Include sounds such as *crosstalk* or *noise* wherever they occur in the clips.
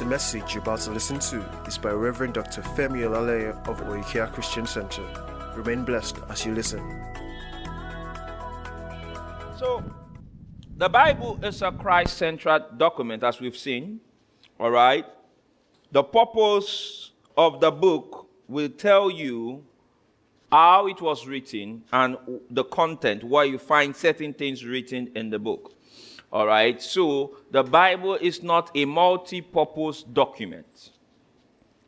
The message you're about to listen to is by Reverend Dr. Femi Olaleye of Oikea Christian Center. Remain blessed as you listen. So, the Bible is a Christ centered document, as we've seen. All right? The purpose of the book will tell you how it was written and the content, where you find certain things written in the book. All right? So, the Bible is not a multi purpose document.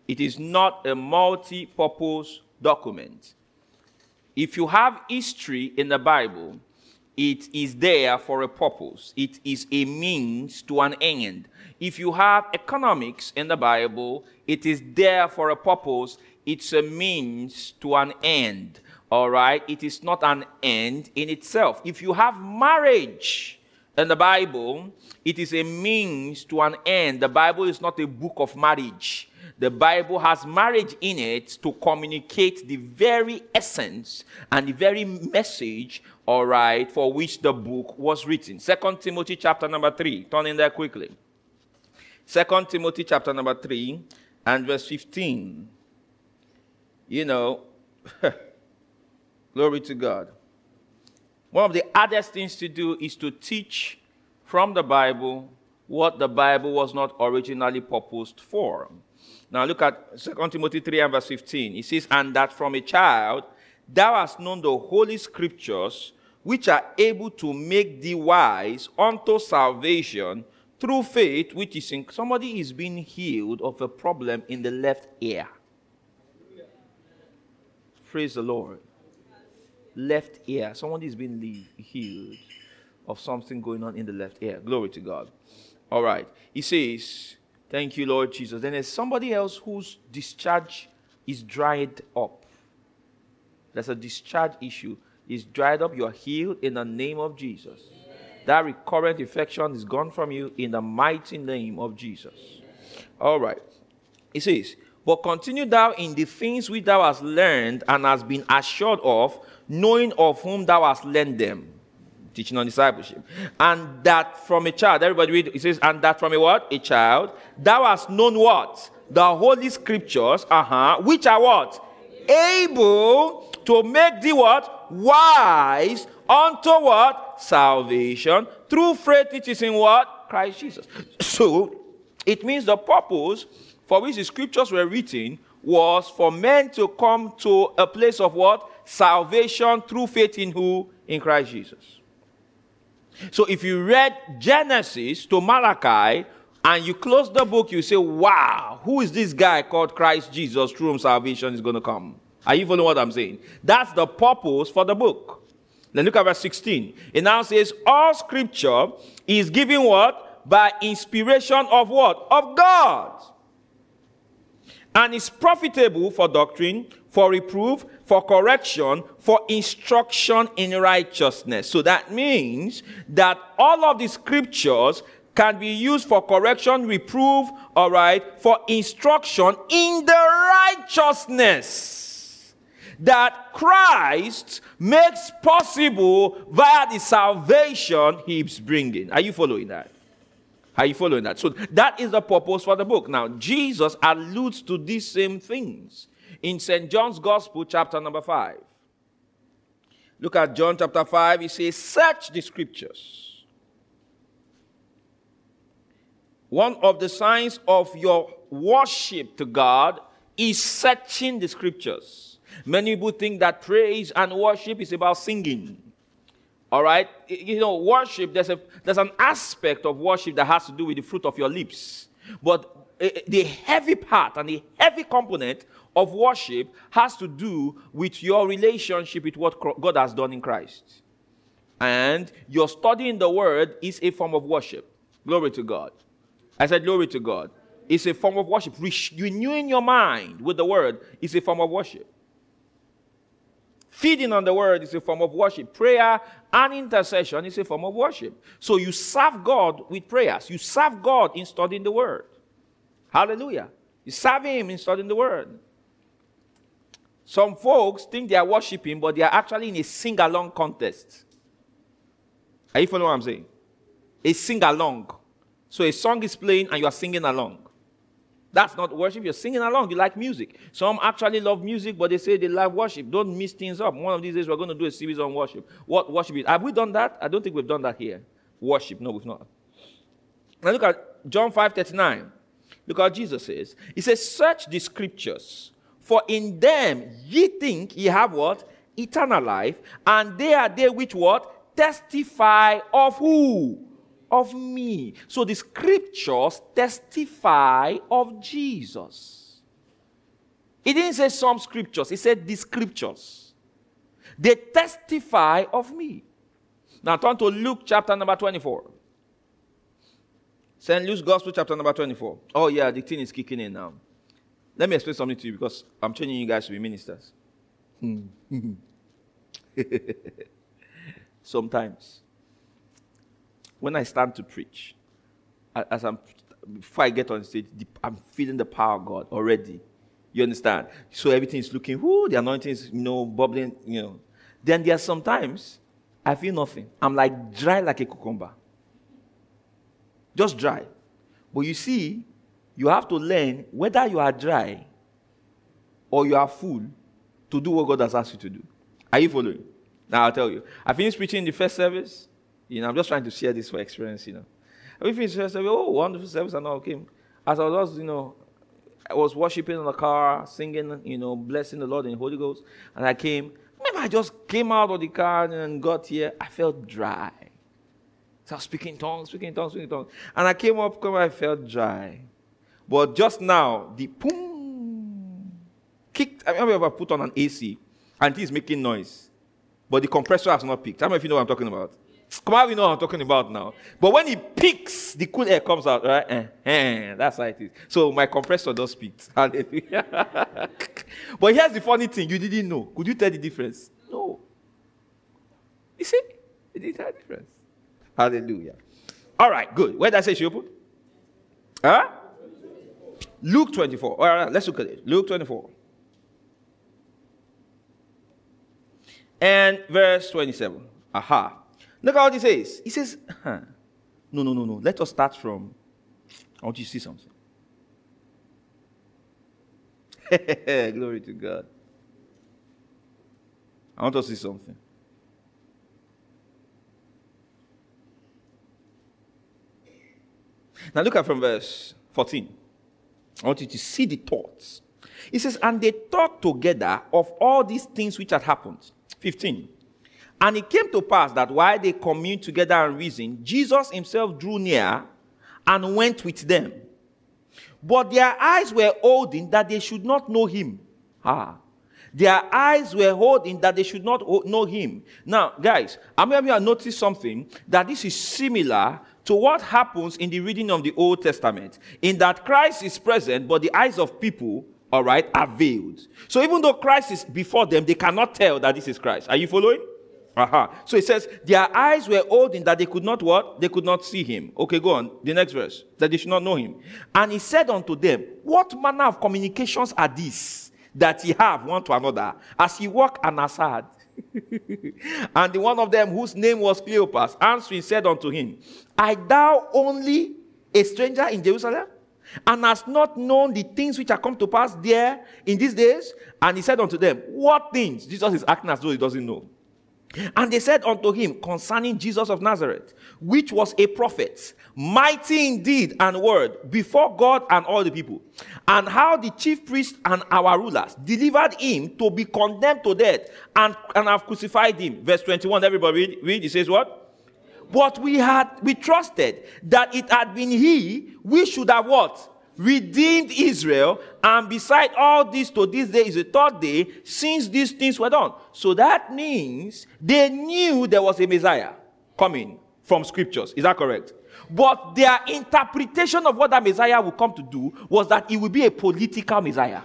It is not a multi purpose document. If you have history in the Bible, it is there for a purpose. It is a means to an end. If you have economics in the Bible, it is there for a purpose. It's a means to an end. All right? It is not an end in itself. If you have marriage in the Bible, it is a means to an end. The Bible is not a book of marriage. The Bible has marriage in it to communicate the very essence and the very message, all right, for which the book was written. Second Timothy chapter number 3. Turn in there quickly. Second Timothy chapter number 3 and verse 15. You know, *laughs* glory to God. One of the hardest things to do is to teach from the Bible what the Bible was not originally purposed for. Now look at 2 Timothy 3 and verse 15. It says, And that from a child thou hast known the holy scriptures, which are able to make thee wise unto salvation through faith, which is in somebody is being healed of a problem in the left ear. Praise the Lord. Left ear. Somebody is being healed of something going on in the left ear. Glory to God. All right. He says, Thank you, Lord Jesus. Then there's somebody else whose discharge is dried up. There's a discharge issue. Is dried up. You're healed in the name of Jesus. That recurrent infection is gone from you in the mighty name of Jesus. All right. He says, But continue thou in the things which thou hast learned and hast been assured of, knowing of whom thou hast learned them. Teaching on discipleship. And that from a child, everybody read, it says, and that from a what? A child, thou hast known what? The holy scriptures, uh-huh, which are what? Able to make thee what? Wise unto what? Salvation through faith which is in what? Christ Jesus. So, it means the purpose for which the scriptures were written was for men to come to a place of what? Salvation through faith in who? In Christ Jesus. So if you read Genesis to Malachi and you close the book, you say, Wow, who is this guy called Christ Jesus through whom salvation is going to come? Are you following what I'm saying? That's the purpose for the book. Then look at verse 16. It now says, All scripture is given what? By inspiration of what? Of God. And is profitable for doctrine, for reproof, for correction, for instruction in righteousness. So that means that all of the scriptures can be used for correction, reproof, all right, for instruction in the righteousness that Christ makes possible via the salvation he's bringing. Are you following that? Are you following that? So that is the purpose for the book. Now, Jesus alludes to these same things in St. John's Gospel, chapter number 5. Look at John chapter 5. He says, Search the scriptures. One of the signs of your worship to God is searching the scriptures. Many people think that praise and worship is about singing. All right? You know, worship, there's, a, there's an aspect of worship that has to do with the fruit of your lips. But eh, eh, the heavy part and the heavy component of worship has to do with your relationship with what God has done in Christ. And your studying the word is a form of worship. Glory to God. I said, Glory to God. It's a form of worship. Renewing your mind with the word is a form of worship. Feeding on the word is a form of worship. Prayer and intercession is a form of worship. So you serve God with prayers. You serve God in studying the word. Hallelujah. You serve Him in studying the word. Some folks think they are worshiping, but they are actually in a sing along contest. Are you following what I'm saying? A sing along. So a song is playing and you are singing along. That's not worship. You're singing along. You like music. Some actually love music, but they say they love worship. Don't mix things up. One of these days, we're going to do a series on worship. What worship is? Have we done that? I don't think we've done that here. Worship. No, we've not. Now look at John 5 39. Look what Jesus says. He says, Search the scriptures, for in them ye think ye have what? Eternal life, and they are they which what? Testify of who? Of me. So the scriptures testify of Jesus. He didn't say some scriptures, he said the scriptures. They testify of me. Now turn to Luke chapter number 24. St. Luke's Gospel, chapter number 24. Oh, yeah, the thing is kicking in now. Let me explain something to you because I'm training you guys to be ministers. Hmm. *laughs* Sometimes, when I stand to preach, as I'm before I get on stage, I'm feeling the power of God already. You understand? So everything is looking, whoo, the anointing is, you know, bubbling, you know. Then there are sometimes I feel nothing. I'm like dry like a cucumber. Just dry. But you see, you have to learn whether you are dry or you are full to do what God has asked you to do. Are you following? Now I'll tell you. I finished preaching in the first service. You know, I'm just trying to share this for experience, you know. I finished the service, oh, wonderful service, and all came. As I was, you know, I was worshiping in the car, singing, you know, blessing the Lord in the Holy Ghost, and I came. Remember, I just came out of the car and got here. I felt dry. So I was speaking tongues, speaking tongues, speaking tongues. And I came up, come, I felt dry. But just now, the boom kicked. I remember I put on an AC and it's making noise. But the compressor has not. How many of you know what I'm talking about? Come on, we know what I'm talking about now. But when it peaks, the cool air comes out, right? Eh, eh, that's how it is. So my compressor does peak. Hallelujah. but here's the funny thing you didn't know. Could you tell the difference? No. You see? It didn't tell the difference. Hallelujah. All right, good. Where did I say she opened? Huh? Luke 24. All right, let's look at it. Luke 24. And verse 27. Aha. Look at what he says. He says, huh. no, no, no, no. Let us start from. I want you to see something. *laughs* Glory to God. I want to see something. Now look at from verse 14. I want you to see the thoughts. It says, And they talked together of all these things which had happened. 15. And it came to pass that while they communed together and reasoned, Jesus himself drew near and went with them. But their eyes were holding that they should not know him. Ah. Their eyes were holding that they should not know him. Now, guys, I'm going to notice something that this is similar to what happens in the reading of the Old Testament, in that Christ is present, but the eyes of people, all right, are veiled. So even though Christ is before them, they cannot tell that this is Christ. Are you following? Uh-huh. So it says, their eyes were opened that they could not what? They could not see him. Okay, go on. The next verse. That they should not know him. And he said unto them, What manner of communications are these that ye have one to another as ye walk and aside? *laughs* and the one of them whose name was Cleopas answering said unto him, Art thou only a stranger in Jerusalem? And hast not known the things which are come to pass there in these days? And he said unto them, What things? Jesus is acting as though he doesn't know. And they said unto him concerning Jesus of Nazareth, which was a prophet, mighty indeed and word before God and all the people, and how the chief priests and our rulers delivered him to be condemned to death and, and have crucified him. Verse 21, everybody read, read. He says what? But we had we trusted that it had been he we should have what? Redeemed Israel, and beside all this, to this day is the third day since these things were done. So that means they knew there was a Messiah coming from scriptures. Is that correct? But their interpretation of what that Messiah would come to do was that it would be a political Messiah.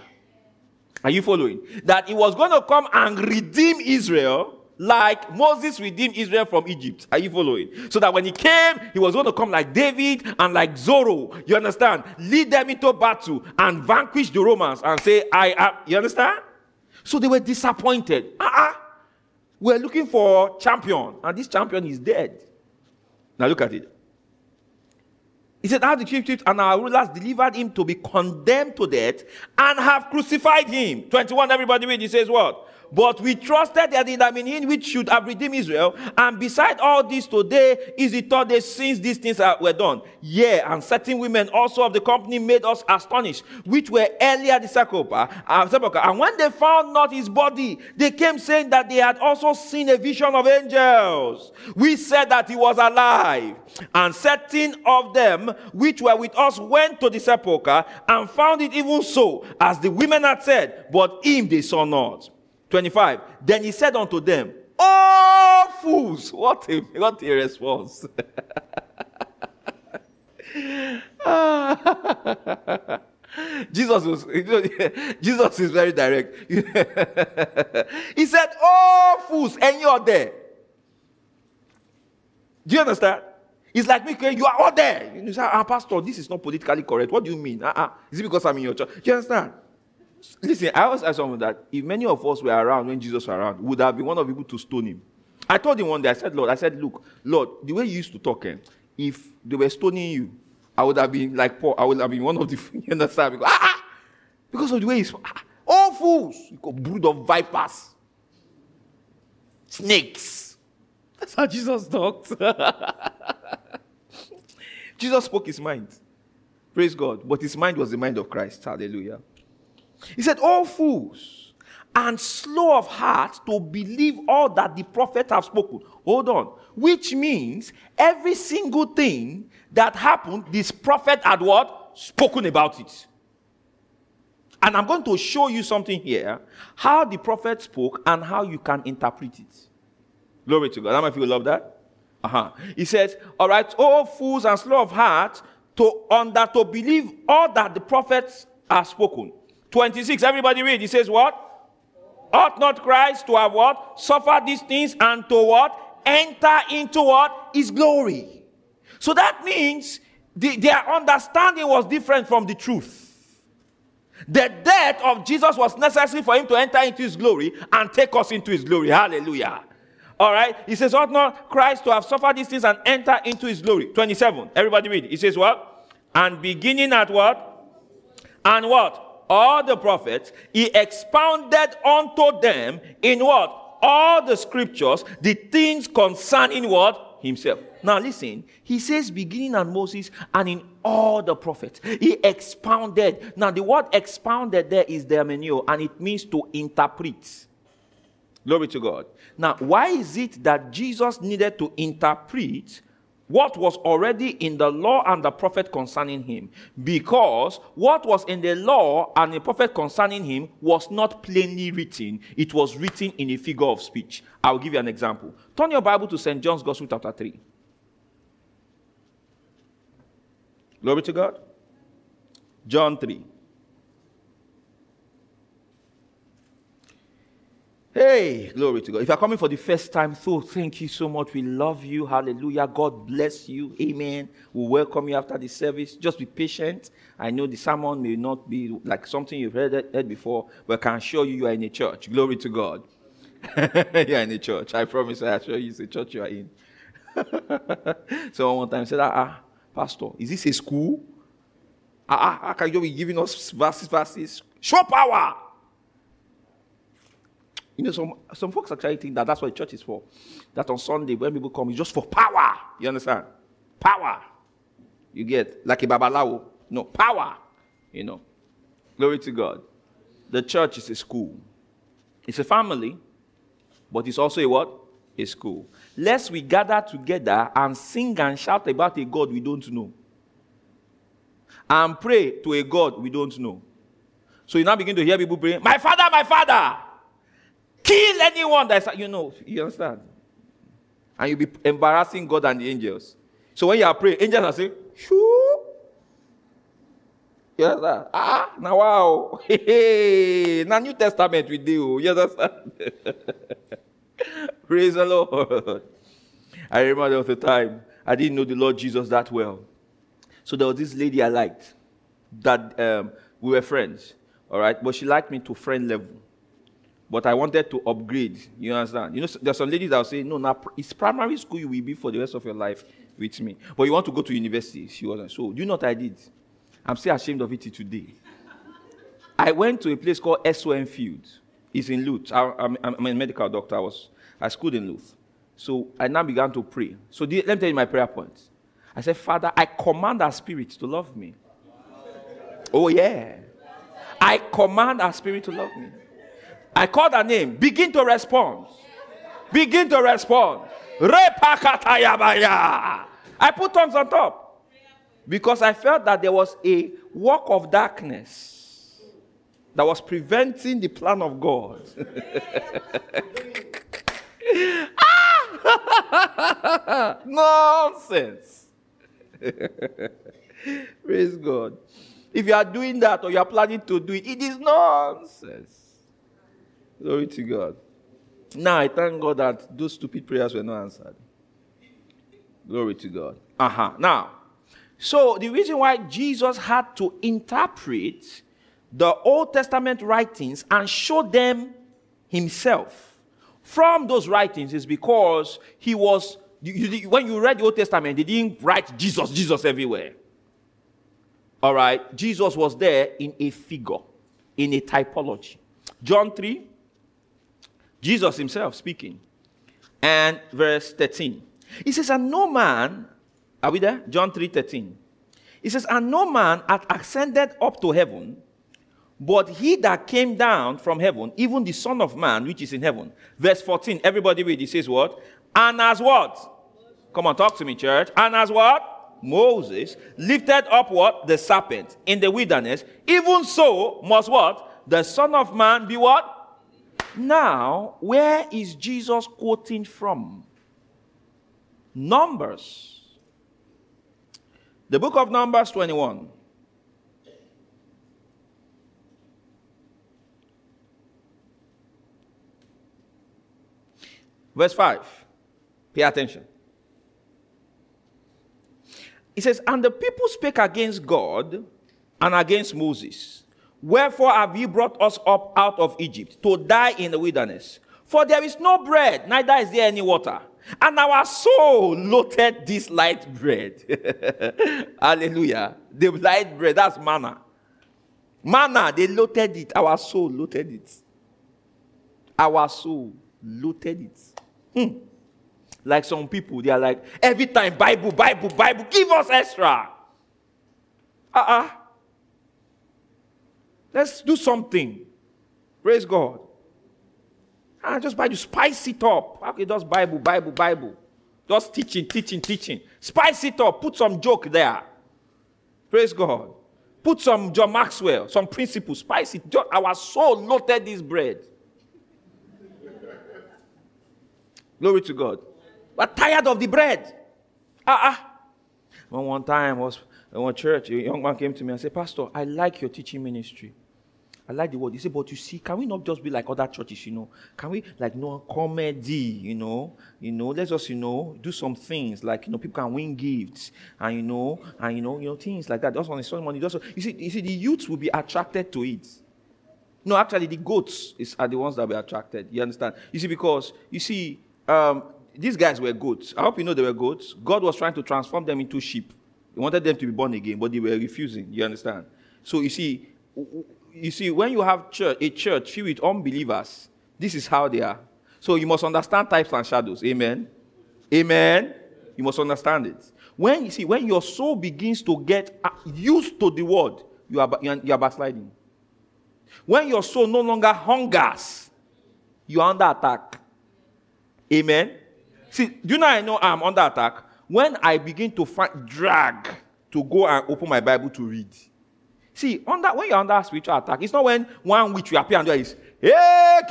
Are you following? That he was going to come and redeem Israel like Moses redeemed Israel from Egypt. Are you following? So that when he came, he was going to come like David and like Zorro. You understand? Lead them into battle and vanquish the Romans and say, I am. You understand? So they were disappointed. Uh-uh. We're looking for champion, and this champion is dead. Now look at it. He said, How the chief priests and our rulers delivered him to be condemned to death and have crucified him. 21, everybody read. He says, What? But we trusted that it had been him which should have redeemed Israel. And beside all this, today is the third day since these things were done. Yeah, and certain women also of the company made us astonished, which were earlier the sepulchre. And when they found not his body, they came saying that they had also seen a vision of angels. We said that he was alive. And certain of them which were with us went to the sepulchre and found it even so, as the women had said, but him they saw not. 25. Then he said unto them, Oh, fools! *laughs* What a, what a response. *laughs* Jesus was *laughs* Jesus is very direct. he said, Oh fools, and you're there. Do you understand? It's like me, saying, you are all there. You say, ah, Pastor, this is not politically correct. What do you mean? Uh-uh. Is it because I'm in your church? Do you understand? Listen, I always ask someone that if many of us were around when Jesus was around, would have been one of the people to stone him. I told him one day, I said, Lord, I said, look, Lord, the way you used to talk, eh, if they were stoning you, I would have been like Paul, I would have been one of the, *laughs* you understand? Because, ah, ah, because of the way he's, ah, all fools, you got brood of vipers, snakes. That's how Jesus talked. *laughs* Jesus spoke his mind. Praise God. But his mind was the mind of Christ. Hallelujah. He said, All fools and slow of heart to believe all that the prophet have spoken. Hold on. Which means every single thing that happened, this prophet had what? Spoken about it. And I'm going to show you something here how the prophet spoke and how you can interpret it. Glory to God. How many of you love that? Uh-huh. He says, All right, all fools and slow of heart to under to believe all that the prophets have spoken. 26. Everybody read. He says, What? Ought not Christ to have what? Suffered these things and to what? Enter into what? His glory. So that means the, their understanding was different from the truth. The death of Jesus was necessary for him to enter into his glory and take us into his glory. Hallelujah. All right. He says, Ought not Christ to have suffered these things and enter into his glory? 27. Everybody read. He says, What? And beginning at what? And what? All the prophets, he expounded unto them in what? All the scriptures, the things concerning what? Himself. Now listen, he says beginning at Moses and in all the prophets. He expounded. Now the word expounded there is menu and it means to interpret. Glory to God. Now, why is it that Jesus needed to interpret what was already in the law and the prophet concerning him. Because what was in the law and the prophet concerning him was not plainly written, it was written in a figure of speech. I'll give you an example. Turn your Bible to St. John's Gospel, chapter 3. Glory to God. John 3. Hey, glory to God. If you're coming for the first time, so thank you so much. We love you. Hallelujah. God bless you. Amen. We welcome you after the service. Just be patient. I know the sermon may not be like something you've heard, heard before, but I can assure you you are in a church. Glory to God. *laughs* you're in a church. I promise I assure you it's a church you are in. *laughs* so one time I said, ah, ah, Pastor, is this a school? Ah, ah, how can you be giving us verses, verses? Show power. You know, some, some folks actually think that that's what church is for. That on Sunday, when people come, it's just for power. You understand? Power. You get like a babalawo. No, power. You know. Glory to God. The church is a school. It's a family, but it's also a what? A school. Lest we gather together and sing and shout about a God we don't know. And pray to a God we don't know. So you now begin to hear people praying, My father, my father kill anyone that's, you know, you understand? And you'll be embarrassing God and the angels. So when you are praying, angels are saying, shoo. You understand? Ah, now wow. *laughs* Hey, now New Testament we do. You understand? *laughs* Praise the Lord. I remember a time I didn't know the Lord Jesus that well. So there was this lady I liked that um, we were friends, all right? But she liked me to friend level. But I wanted to upgrade. You understand? You know, there's some ladies that will say, No, now it's primary school you will be for the rest of your life with me. But you want to go to university. She wasn't. So, do you know what I did? I'm still ashamed of it today. I went to a place called SOM Field. It's in LUTH. I, am a medical doctor. I was I schooled in LUTH. So I now began to pray. So the, let me tell you my prayer points. I said, Father, I command our spirit to love me. Oh, yeah. I command our spirit to love me. I call her name. Begin to respond. Begin to respond. I put tongues on top because I felt that there was a work of darkness that was preventing the plan of God. *laughs* Nonsense. *laughs* Praise God. If you are doing that or you are planning to do it, it is nonsense. Glory to God. Now I thank God that those stupid prayers were not answered. Glory to God. Uh huh. Now, so the reason why Jesus had to interpret the Old Testament writings and show them himself from those writings is because he was, when you read the Old Testament, they didn't write Jesus, Jesus everywhere. All right. Jesus was there in a figure, in a typology. John 3, Jesus himself speaking. And verse 13. He says, And no man, are we there? John 3 13. He says, And no man hath ascended up to heaven, but he that came down from heaven, even the Son of Man which is in heaven. Verse 14. Everybody read. He says, What? And as what? Come on, talk to me, church. And as what? Moses lifted up what? The serpent in the wilderness. Even so must what? The Son of Man be what? Now, where is Jesus quoting from? Numbers. The book of Numbers 21. Verse 5. Pay attention. It says, And the people spake against God and against Moses Wherefore have ye brought us up out of Egypt to die in the wilderness? For there is no bread, neither is there any water. And our soul loathed this light bread. *laughs* Hallelujah. The light bread, that's manna. Manna, they loathed it. Our soul loathed it. Our soul loathed it. Hmm. Like some people, they are like, every time, Bible, Bible, Bible, give us extra. Uh uh-uh. Let's do something. Praise God. Ah, just Bible, spice it up. Okay, just Bible, Bible, Bible. Just teaching, teaching, teaching. Spice it up. Put some joke there. Praise God. Put some John Maxwell, some principles. Spice it. Just, our soul loaded this bread. Glory to God. We're tired of the bread. Ah, ah. One, one time was in one church, a young man came to me and said, Pastor, I like your teaching ministry. I like the word. He said, but you see, can we not just be like other churches, you know? Can we like no comedy, you know? You know, let's just, you know, do some things like you know, people can win gifts and you know, and you know, you know, things like that. Just on the money. Just you see, you see, the youth will be attracted to it. No, actually, the goats is, are the ones that be attracted. You understand? You see, because you see, um, these guys were goats. I hope you know they were goats. God was trying to transform them into sheep. He wanted them to be born again, but they were refusing. You understand? So you see, you see, when you have church, a church filled with unbelievers, this is how they are. So you must understand types and shadows. Amen. Amen. You must understand it. When you see, when your soul begins to get uh, used to the word, you are, you are backsliding. When your soul no longer hungers, you are under attack. Amen. See, do you know I know I'm under attack? When I begin to find drag to go and open my Bible to read. See, under, when you're under spiritual attack, it's not when one witch will appear and do is, hey, I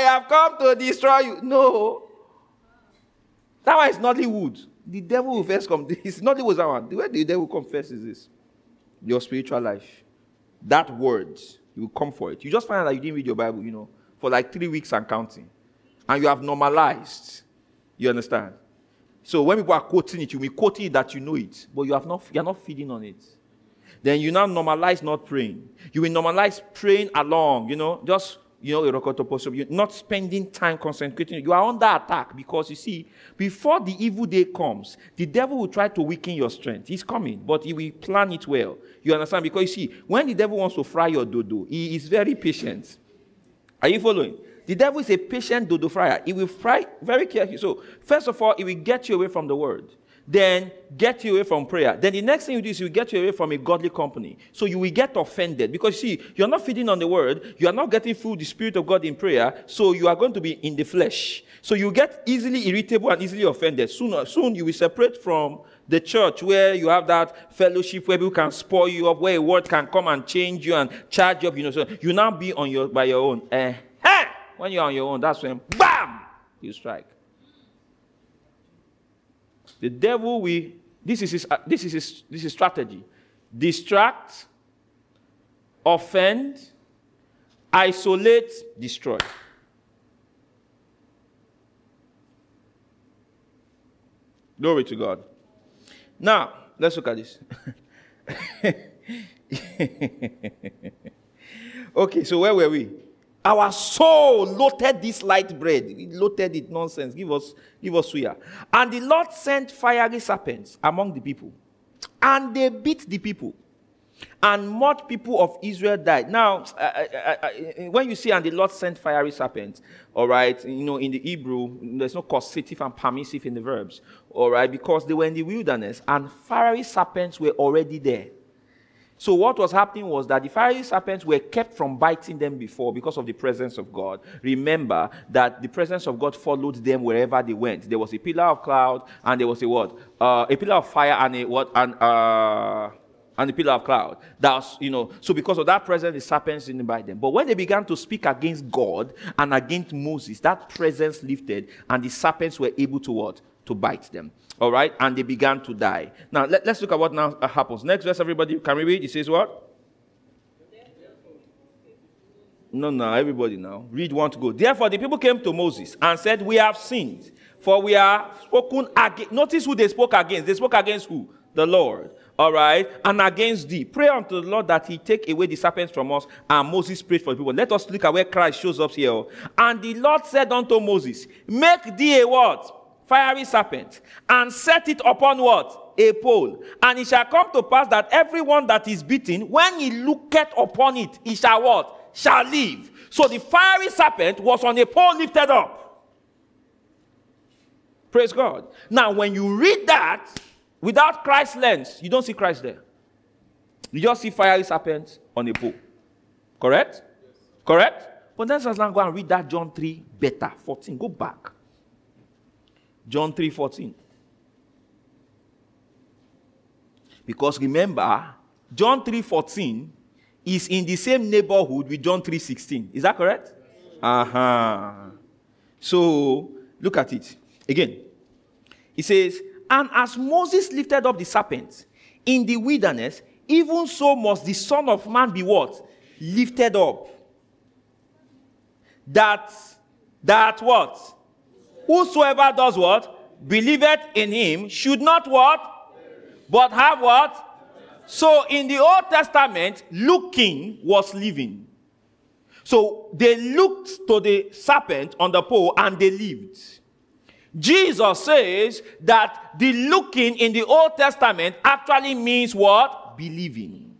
have come to destroy you. No. That one is Nollywood. The devil will first come. *laughs* It's not wood that one. The way the devil confess is this. Your spiritual life. That word, you will come for it. You just find out that you didn't read your Bible, you know, for like three weeks and counting. And you have normalized. You understand? So when people are quoting it, you will quoting it that you know it, but you have not, you're not feeding on it. Then you now normalize not praying. You will normalize praying along, you know, just you know, you're not spending time concentrating. You are under attack because you see, before the evil day comes, the devil will try to weaken your strength. He's coming, but he will plan it well. You understand? Because you see, when the devil wants to fry your dodo, he is very patient. Are you following? The devil is a patient dodo fryer. He will fry very carefully. So, first of all, he will get you away from the word then get you away from prayer. Then the next thing you do is you get you away from a godly company. So you will get offended because see, you're not feeding on the word, you are not getting through the Spirit of God in prayer, so you are going to be in the flesh. So you get easily irritable and easily offended. Soon, soon you will separate from the church where you have that fellowship where people can spoil you up, where a word can come and change you and charge you up, you know. So you now be on your by your own. Uh, hey! When you're on your own, that's when BAM! You strike. The devil will, this is his, uh, this is his, this is strategy. Distract, offend, isolate, destroy. Glory to God. Now, let's look at this. *laughs* okay, so where were we? Our soul loaded this light bread. We loaded it nonsense. Give us, give us suya. And the Lord sent fiery serpents among the people. And they beat the people. And much people of Israel died. Now, I, I, I, when you see, and the Lord sent fiery serpents, all right, you know, in the Hebrew, there's no causative and permissive in the verbs, all right, because they were in the wilderness and fiery serpents were already there. So what was happening was that the fiery serpents were kept from biting them before because of the presence of God. Remember that the presence of God followed them wherever they went. There was a pillar of cloud and there was a what? Uh, a pillar of fire and a what? And uh, and a pillar of cloud. That's you know. So because of that presence, the serpents didn't bite them. But when they began to speak against God and against Moses, that presence lifted and the serpents were able to what? To bite them. All right? And they began to die. Now, let, us look at what now uh, happens. Next verse, everybody. Can we read? It says what? No, no, everybody now. Read one to go. Therefore, the people came to Moses and said, We have sinned, for we are spoken against. Notice who they spoke against. They spoke against who? The Lord. All right. And against thee. Pray unto the Lord that he take away the serpents from us. And Moses prayed for the people. Let us look at where Christ shows up here. And the Lord said unto Moses, Make thee a what? Fiery serpent, and set it upon what? A pole. And it shall come to pass that everyone that is beaten, when he looketh upon it, he shall what? Shall live. So the fiery serpent was on a pole lifted up. Praise God. Now, when you read that without Christ's lens, you don't see Christ there. You just see fiery serpent on a pole. Correct? Correct? But then let's now go and read that John 3 better. 14. Go back. John 3:14. Because remember, John 3:14 is in the same neighborhood with John 3:16. Is that correct? Uh-huh. So, look at it. Again. It says, "And as Moses lifted up the serpent in the wilderness, even so must the Son of Man be what? Lifted up. That that what? Whosoever does what? Believeth in him should not what? But have what? So in the Old Testament, looking was living. So they looked to the serpent on the pole and they lived. Jesus says that the looking in the Old Testament actually means what? Believing.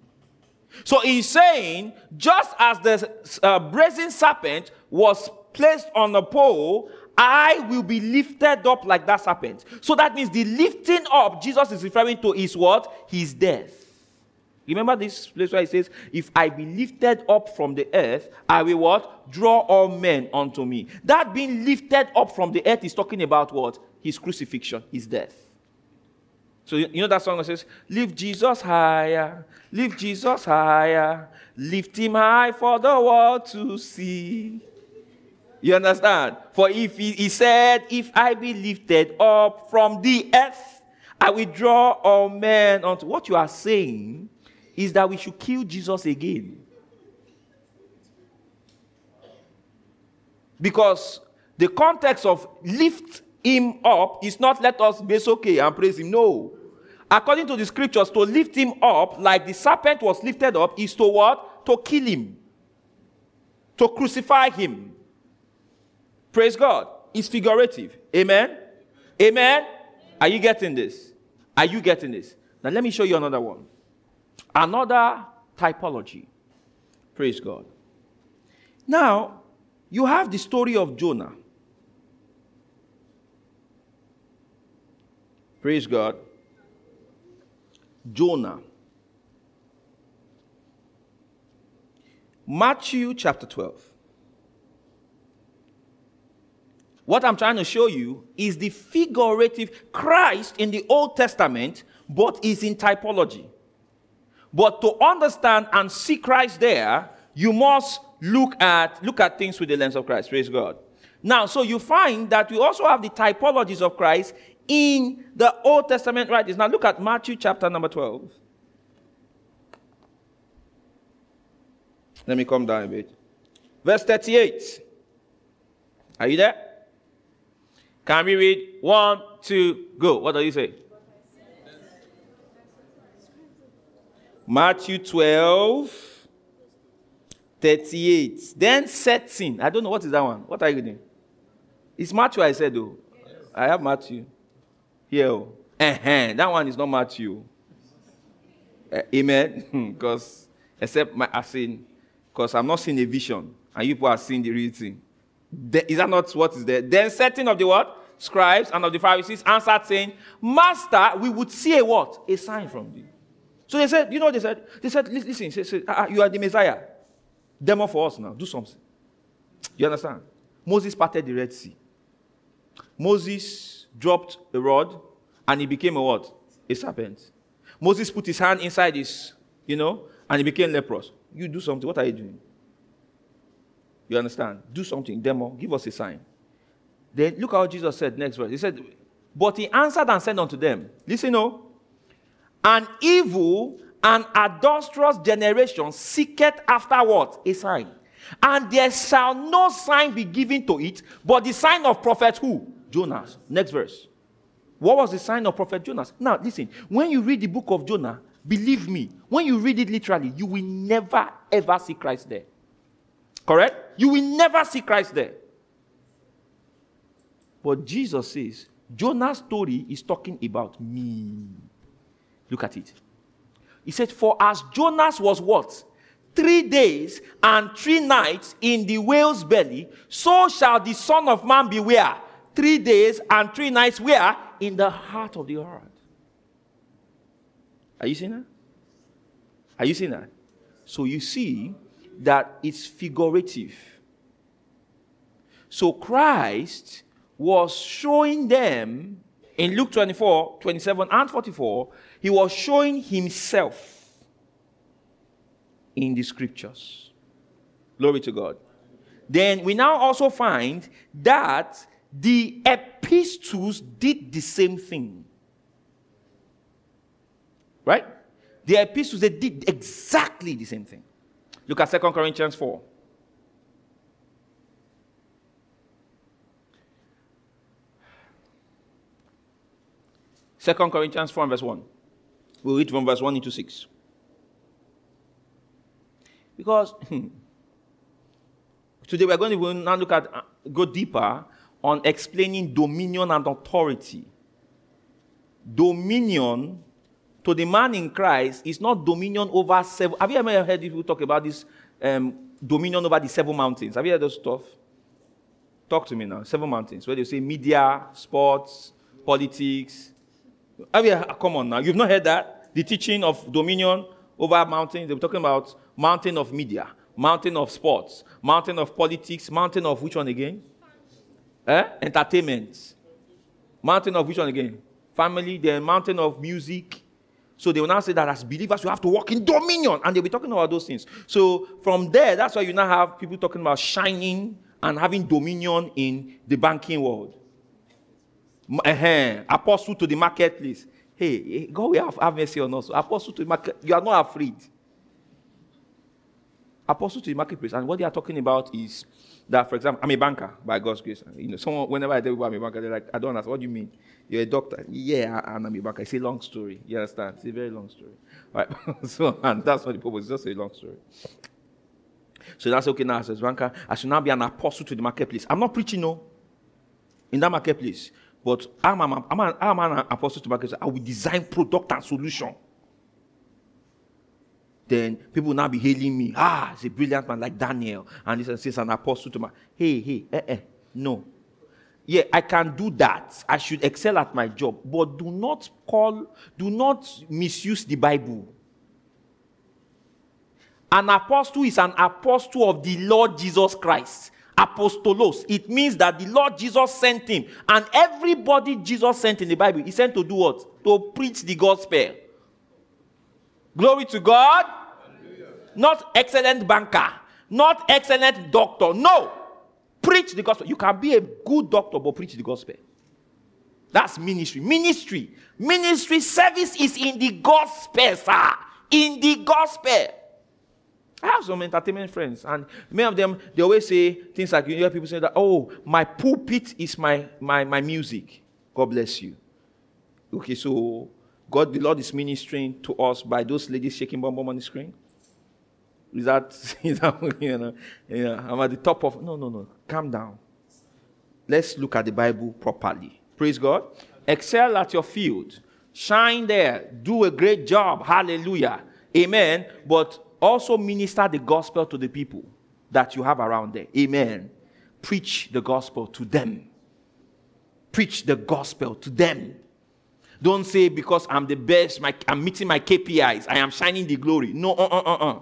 So he's saying, just as the uh, brazen serpent was placed on the pole I will be lifted up like that serpent. So that means the lifting up Jesus is referring to is what? His death. Remember this place where he says, If I be lifted up from the earth, I will what? Draw all men unto me. That being lifted up from the earth is talking about what? His crucifixion, his death. So you know that song that says, Lift Jesus higher, lift Jesus higher, lift him high for the world to see. You understand? For if he, he, said, If I be lifted up from the earth, I will draw all men unto. What you are saying is that we should kill Jesus again. Because the context of lift him up is not let us be okay and praise him. No. according to the scriptures, to lift him up like the serpent was lifted up is to what? To kill him, to crucify him. Praise God. It's figurative. Amen. Amen. Are you getting this? Are you getting this? Now, let me show you another one. Another typology. Praise God. Now, you have the story of Jonah. Praise God. Jonah. Matthew chapter 12. What I'm trying to show you is the figurative Christ in the Old Testament, but is in typology. But to understand and see Christ there, you must look at look at things with the lens of Christ. Praise God. Now, so you find that we also have the typologies of Christ in the Old Testament writings. Now look at Matthew chapter number 12. Let me come down a bit. Verse 38. Are you there? Can we read? One, two, go. What do you say? Matthew 12, 38. Then setting. I don't know what is that one. What are you reading? It's Matthew, I said, though. I have Matthew. Here. Uh-huh. That one is not Matthew. Uh, amen. *laughs* Because, except my, seen, because I'm not seeing a vision, and you people are seeing the real thing. Is that not what is there? Then setting of the what? Scribes and of the Pharisees answered, saying, Master, we would see a what? A sign from thee. So they said, you know, they said, they said, listen, say, say, ah, you are the Messiah. Demo for us now. Do something. You understand? Moses parted the Red Sea. Moses dropped a rod and he became a what? A serpent. Moses put his hand inside his, you know, and he became leprous. You do something. What are you doing? You understand? Do something. Demo. Give us a sign. Then look how Jesus said next verse. He said, But he answered and said unto them, Listen, no. An evil and adulterous generation seeketh after what? A sign. And there shall no sign be given to it, but the sign of prophet who? Jonas. Next verse. What was the sign of prophet Jonas? Now, listen. When you read the book of Jonah, believe me, when you read it literally, you will never ever see Christ there. Correct? You will never see Christ there. But Jesus says, Jonah's story is talking about me. Look at it. He said, For as Jonas was what? Three days and three nights in the whale's belly, so shall the Son of Man be where? Three days and three nights where? In the heart of the earth. Are you seeing that? Are you seeing that? So you see that it's figurative. So Christ was showing them in Luke 24, 27, and 44, he was showing himself in the scriptures. Glory to God. Then we now also find that the epistles did the same thing. Right? The epistles, they did exactly the same thing. Look at 2 Corinthians 4. Second Corinthians 4 verse 1. We'll read from verse 1 into 6. Because hmm, today we're going to now look at, uh, go deeper on explaining dominion and authority. Dominion to the man in Christ is not dominion over seven. Have you ever heard people talk about this um, dominion over the seven mountains? Have you heard those stuff? Talk to me now. Seven mountains, where they say media, sports, politics, have you, come on now. You've not heard that? The teaching of dominion over mountains. They were talking about mountain of media, mountain of sports, mountain of politics, mountain of which one again? Eh? Entertainment. Mountain of which one again? Family, the mountain of music. So they will now say that as believers, you have to walk in dominion. And they'll be talking about those things. So from there, that's why you now have people talking about shining and having dominion in the banking world uh-huh, apostle to the marketplace. Hey, God will have, have mercy on us. Apostle to the market, you are not afraid. Apostle to the marketplace. And what they are talking about is that, for example, I'm a banker by God's grace. You know, someone, whenever I tell people I'm a banker, they're like, I don't understand. What do you mean? You're a doctor? Yeah, and I'm a banker. It's a long story. You understand? It's a very long story. Right? *laughs* so, and that's not the purpose. It's just a long story. So that's okay now. As a banker, I should now be an apostle to the marketplace. I'm not preaching, no, in that marketplace. But I'm, I'm, I'm, an, I'm an apostle to marketplace. I will design product and solution then people will now be hailing me. Ah, it's a brilliant man like Daniel. And this is an apostle to my. Hey, hey, eh, eh. No. Yeah, I can do that. I should excel at my job. But do not call, do not misuse the Bible. An apostle is an apostle of the Lord Jesus Christ. Apostolos. It means that the Lord Jesus sent him. And everybody Jesus sent in the Bible, he sent to do what? To preach the gospel. Glory to God. Not excellent banker, not excellent doctor. No. Preach the gospel. You can be a good doctor, but preach the gospel. That's ministry. Ministry. Ministry service is in the gospel, sir. In the gospel. I have some entertainment friends, and many of them they always say things like you hear people say that, oh, my pulpit is my my my music. God bless you. Okay, so God, the Lord is ministering to us by those ladies shaking bomb bomb on the screen. Is that, *laughs* is that you know, yeah, I'm at the top of. No, no, no. Calm down. Let's look at the Bible properly. Praise God. Excel at your field. Shine there. Do a great job. Hallelujah. Amen. But also minister the gospel to the people that you have around there. Amen. Preach the gospel to them. Preach the gospel to them. Don't say because I'm the best, my, I'm meeting my KPIs, I am shining the glory. No, uh, uh, uh, uh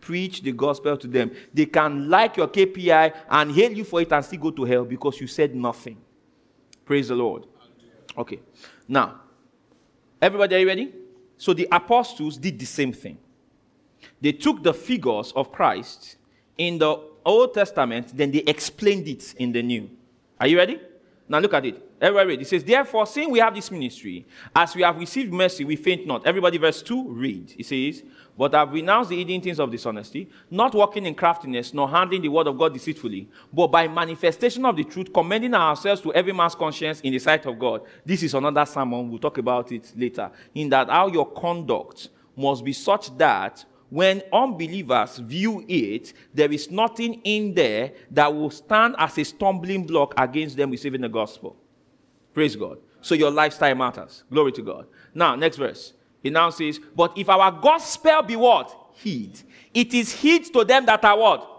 preach the gospel to them. They can like your KPI and hail you for it and still go to hell because you said nothing. Praise the Lord. Okay. Now, everybody, are you ready? So the apostles did the same thing. They took the figures of Christ in the Old Testament, then they explained it in the New. Are you ready? Now look at it. Everybody read. It says, Therefore, seeing we have this ministry, as we have received mercy, we faint not. Everybody, verse 2, read. It says, But I've renounced the hidden things of dishonesty, not walking in craftiness, nor handling the word of God deceitfully, but by manifestation of the truth, commending ourselves to every man's conscience in the sight of God. This is another sermon. We'll talk about it later. In that, how your conduct must be such that when unbelievers view it, there is nothing in there that will stand as a stumbling block against them receiving the gospel. Praise God. So your lifestyle matters. Glory to God. Now, next verse. He now says, But if our gospel be what? Heed. It is heed to them that are what?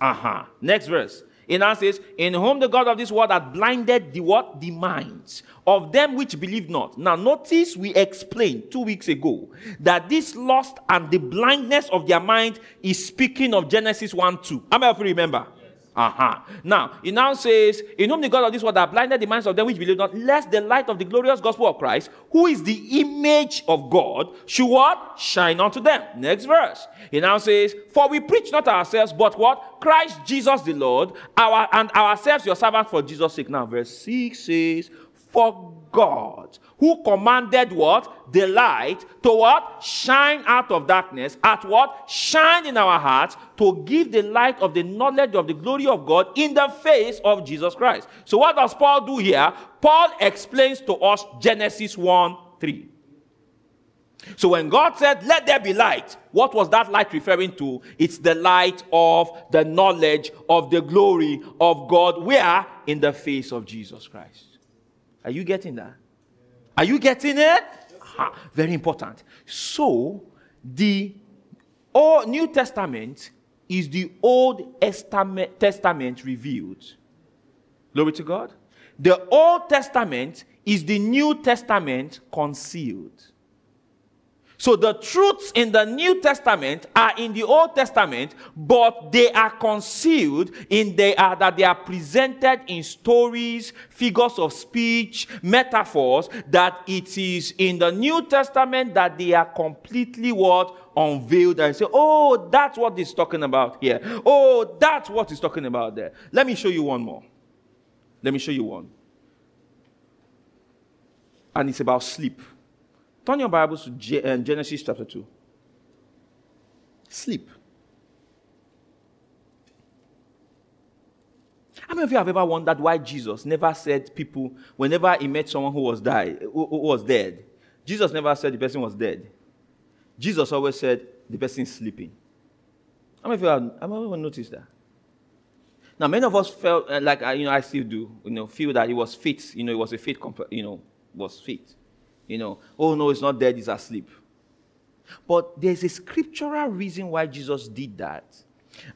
Uh-huh. Next verse. It now In whom the God of this world hath blinded the what? The minds of them which believe not. Now, notice we explained two weeks ago that this lust and the blindness of their mind is speaking of Genesis 1 2. How many of you remember? Uh-huh. Now, it now says, In whom the God of this world hath blinded the minds of them which believe not, lest the light of the glorious gospel of Christ, who is the image of God, should what? Shine unto them. Next verse. It now says, For we preach not ourselves, but what? Christ Jesus the Lord, our and ourselves your servants for Jesus' sake. Now, verse 6 says, For God, who commanded what? The light to what? Shine out of darkness. At what? Shine in our hearts to give the light of the knowledge of the glory of God in the face of Jesus Christ. So, what does Paul do here? Paul explains to us Genesis 1 3. So when God said, Let there be light, what was that light referring to? It's the light of the knowledge of the glory of God. Where? In the face of Jesus Christ. Are you getting that? Are you getting it? Ha, very important. So, the Old New Testament is the Old Testament revealed. Glory to God. The Old Testament is the New Testament concealed. So the truths in the New Testament are in the Old Testament, but they are concealed in they are that they are presented in stories, figures of speech, metaphors, that it is in the New Testament that they are completely what unveiled and say, oh, that's what he's talking about here. Oh, that's what he's talking about there. Let me show you one more. Let me show you one. And it's about sleep. Turn your Bibles to uh, Genesis chapter 2. Sleep. How many of you have ever wondered why Jesus never said people, whenever he met someone who was died, who, who was dead, Jesus never said the person was dead. Jesus always said the person is sleeping. How many of you have, have ever noticed that? Now, many of us felt uh, like, uh, you know, I still do, you know, feel that it was fit, you know, it was a fit, you know, was fit. You know, oh no, it's not dead, it's asleep. But there's a scriptural reason why Jesus did that.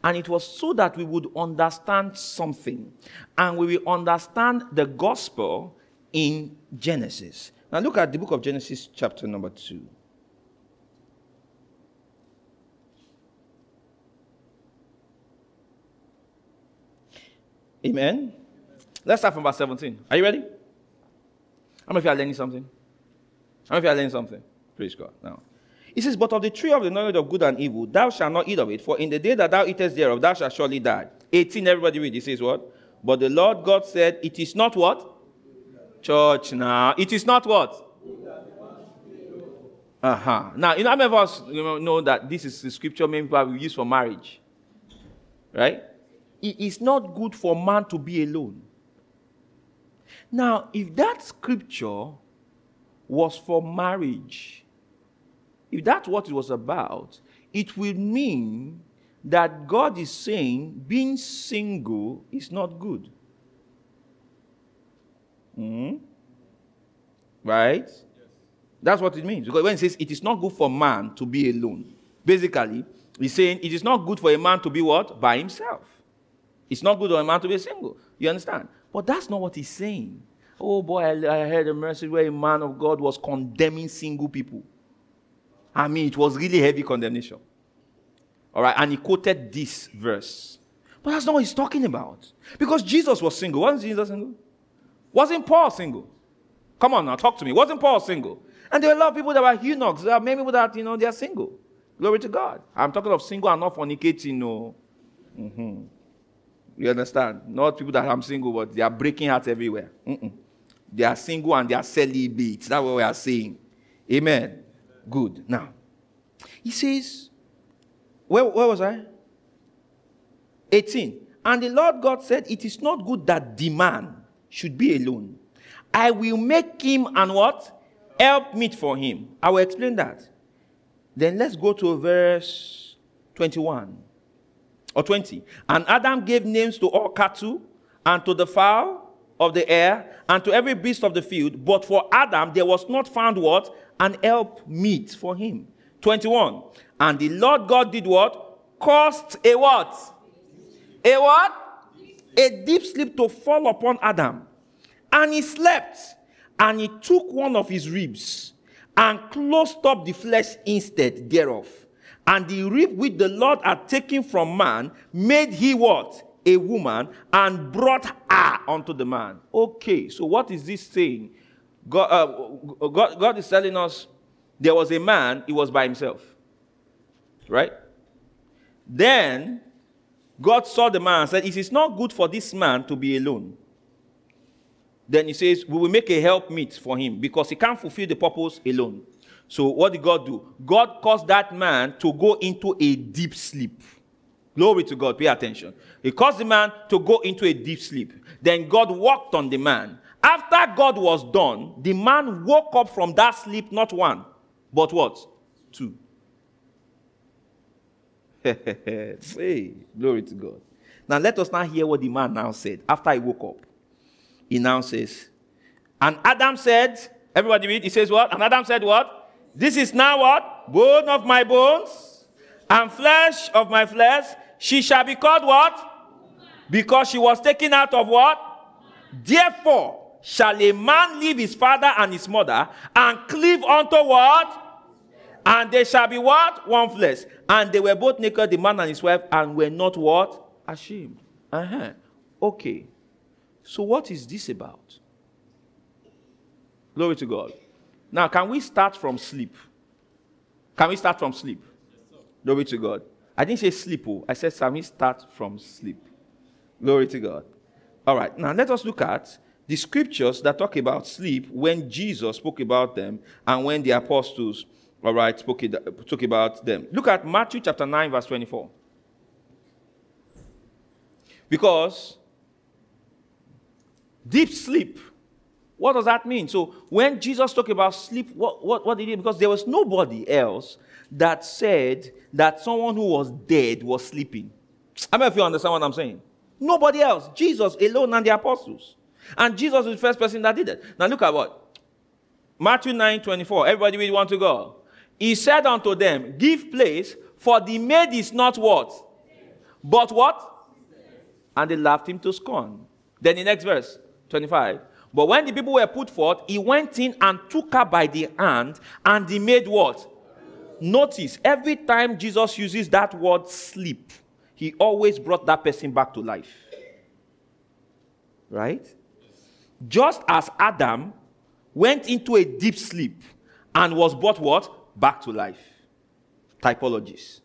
And it was so that we would understand something. And we will understand the gospel in Genesis. Now look at the book of Genesis, chapter number 2. Amen. Let's start from verse 17. Are you ready? How many of you are learning something? How many of you are learning something? Praise God. Now, he says, But of the tree of the knowledge of good and evil, thou shalt not eat of it, for in the day that thou eatest thereof, thou shalt surely die. 18, everybody read. He says what? But the Lord God said, It is not what? Church now. It is not what? Uh-huh. Now, you know, many of us you know, know that this is the scripture many people will use for marriage? Right? it is not good for man to be alone. Now, if that scripture was for marriage, if that's what it was about, it will mean that God is saying being single is not good. hmm Right? Yes. That's what it means. Because when it says it is not good for man to be alone, basically, he's saying it is not good for a man to be what? By himself. It's not good for a man to be single. You understand? But that's not what he's saying. Oh boy, I, I heard a message where a man of God was condemning single people. I mean, it was really heavy condemnation. All right, and he quoted this verse. But that's not what he's talking about. Because Jesus was single. Wasn't Jesus single? Wasn't Paul single? Come on now, talk to me. Wasn't Paul single? And there are a lot of people that were eunuchs. There are many people that, you know, they are single. Glory to God. I'm talking of single and not fornicating, no. Mm-hmm. You understand? Not people that I'm single, but they are breaking hearts everywhere. Mm-mm. They are single and they are celibates. That's what we are saying. Amen. Good. Now, he says, where, where was I? 18. And the Lord God said, It is not good that the man should be alone. I will make him and what? Help meet for him. I will explain that. Then let's go to verse 21 or 20. And Adam gave names to all cattle and to the fowl of the air and to every beast of the field. But for Adam, there was not found what? An help meet for him. 21. And the Lord God did what? Caused a what? A what? A deep sleep to fall upon Adam. And he slept. And he took one of his ribs and closed up the flesh instead thereof. And the rib which the Lord had taken from man made he what? A woman and brought her unto the man. Okay, so what is this saying? God, uh, God, God is telling us there was a man, he was by himself. Right? Then God saw the man and said, It is not good for this man to be alone. Then he says, We will make a help meet for him because he can't fulfill the purpose alone. So what did God do? God caused that man to go into a deep sleep. Glory to God. Pay attention. He caused the man to go into a deep sleep. Then God walked on the man. After God was done, the man woke up from that sleep, not one, but what? Two. *laughs* hey, glory to God. Now let us now hear what the man now said after he woke up. He now says, and Adam said, everybody read, he says what? And Adam said what? This is now what? Bone of my bones and flesh of my flesh. She shall be called what? Because she was taken out of what? Therefore, shall a man leave his father and his mother and cleave unto what? And they shall be what? One flesh. And they were both naked, the man and his wife, and were not what? Ashamed. Uh-huh. Okay. So what is this about? Glory to God. Now, can we start from sleep? Can we start from sleep? Glory to God. I didn't say sleep. Oh. I said, can we start from sleep? Glory to God. All right. Now, let us look at the scriptures that talk about sleep when Jesus spoke about them and when the apostles, all right, spoke, talk about them. Look at Matthew chapter 9, verse 24. Because Deep sleep. What does that mean? So when Jesus talked about sleep, what, what, what did he? Because there was nobody else that said that someone who was dead was sleeping. I mean, if you understand what I'm saying. Nobody else. Jesus alone and the apostles. And Jesus was the first person that did it. Now look at what? Matthew 9 24. Everybody will want to go. He said unto them, Give place, for the maid is not what? But what? And they laughed him to scorn. Then the next verse, 25. But when the people were put forth, he went in and took her by the hand, and he made what? Notice, every time Jesus uses that word sleep, he always brought that person back to life. Right? Just as Adam went into a deep sleep and was brought what? Back to life. Typologies.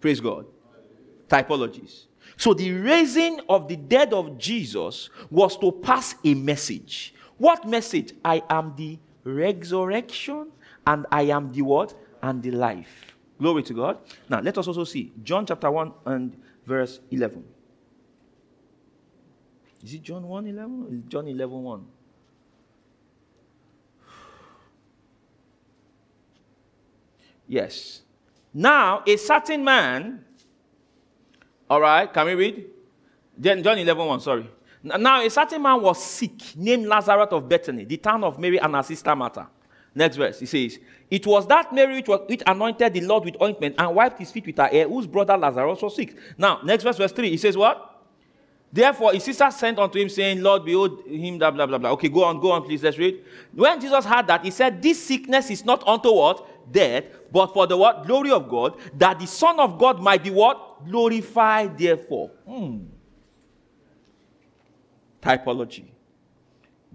Praise God. Typologies. So the raising of the dead of Jesus was to pass a message. What message? I am the resurrection and I am the what? And the life. Glory to God. Now let us also see John chapter 1 and verse 11. Is it John 1 11? John 11 1. Yes. Now, a certain man all right, can we read? Then John 11 1, sorry. Now, a certain man was sick, named Lazarus of Bethany, the town of Mary and her sister Martha. Next verse, he says, It was that Mary which, was, which anointed the Lord with ointment and wiped his feet with her hair, whose brother Lazarus was sick. Now, next verse, verse 3, he says, What? Therefore, his sister sent unto him, saying, Lord, behold him, blah, blah, blah, blah. Okay, go on, go on, please, let's read. When Jesus heard that, he said, This sickness is not unto what? Death, but for the what? Glory of God, that the Son of God might be what? Glorified, therefore. Hmm. Typology.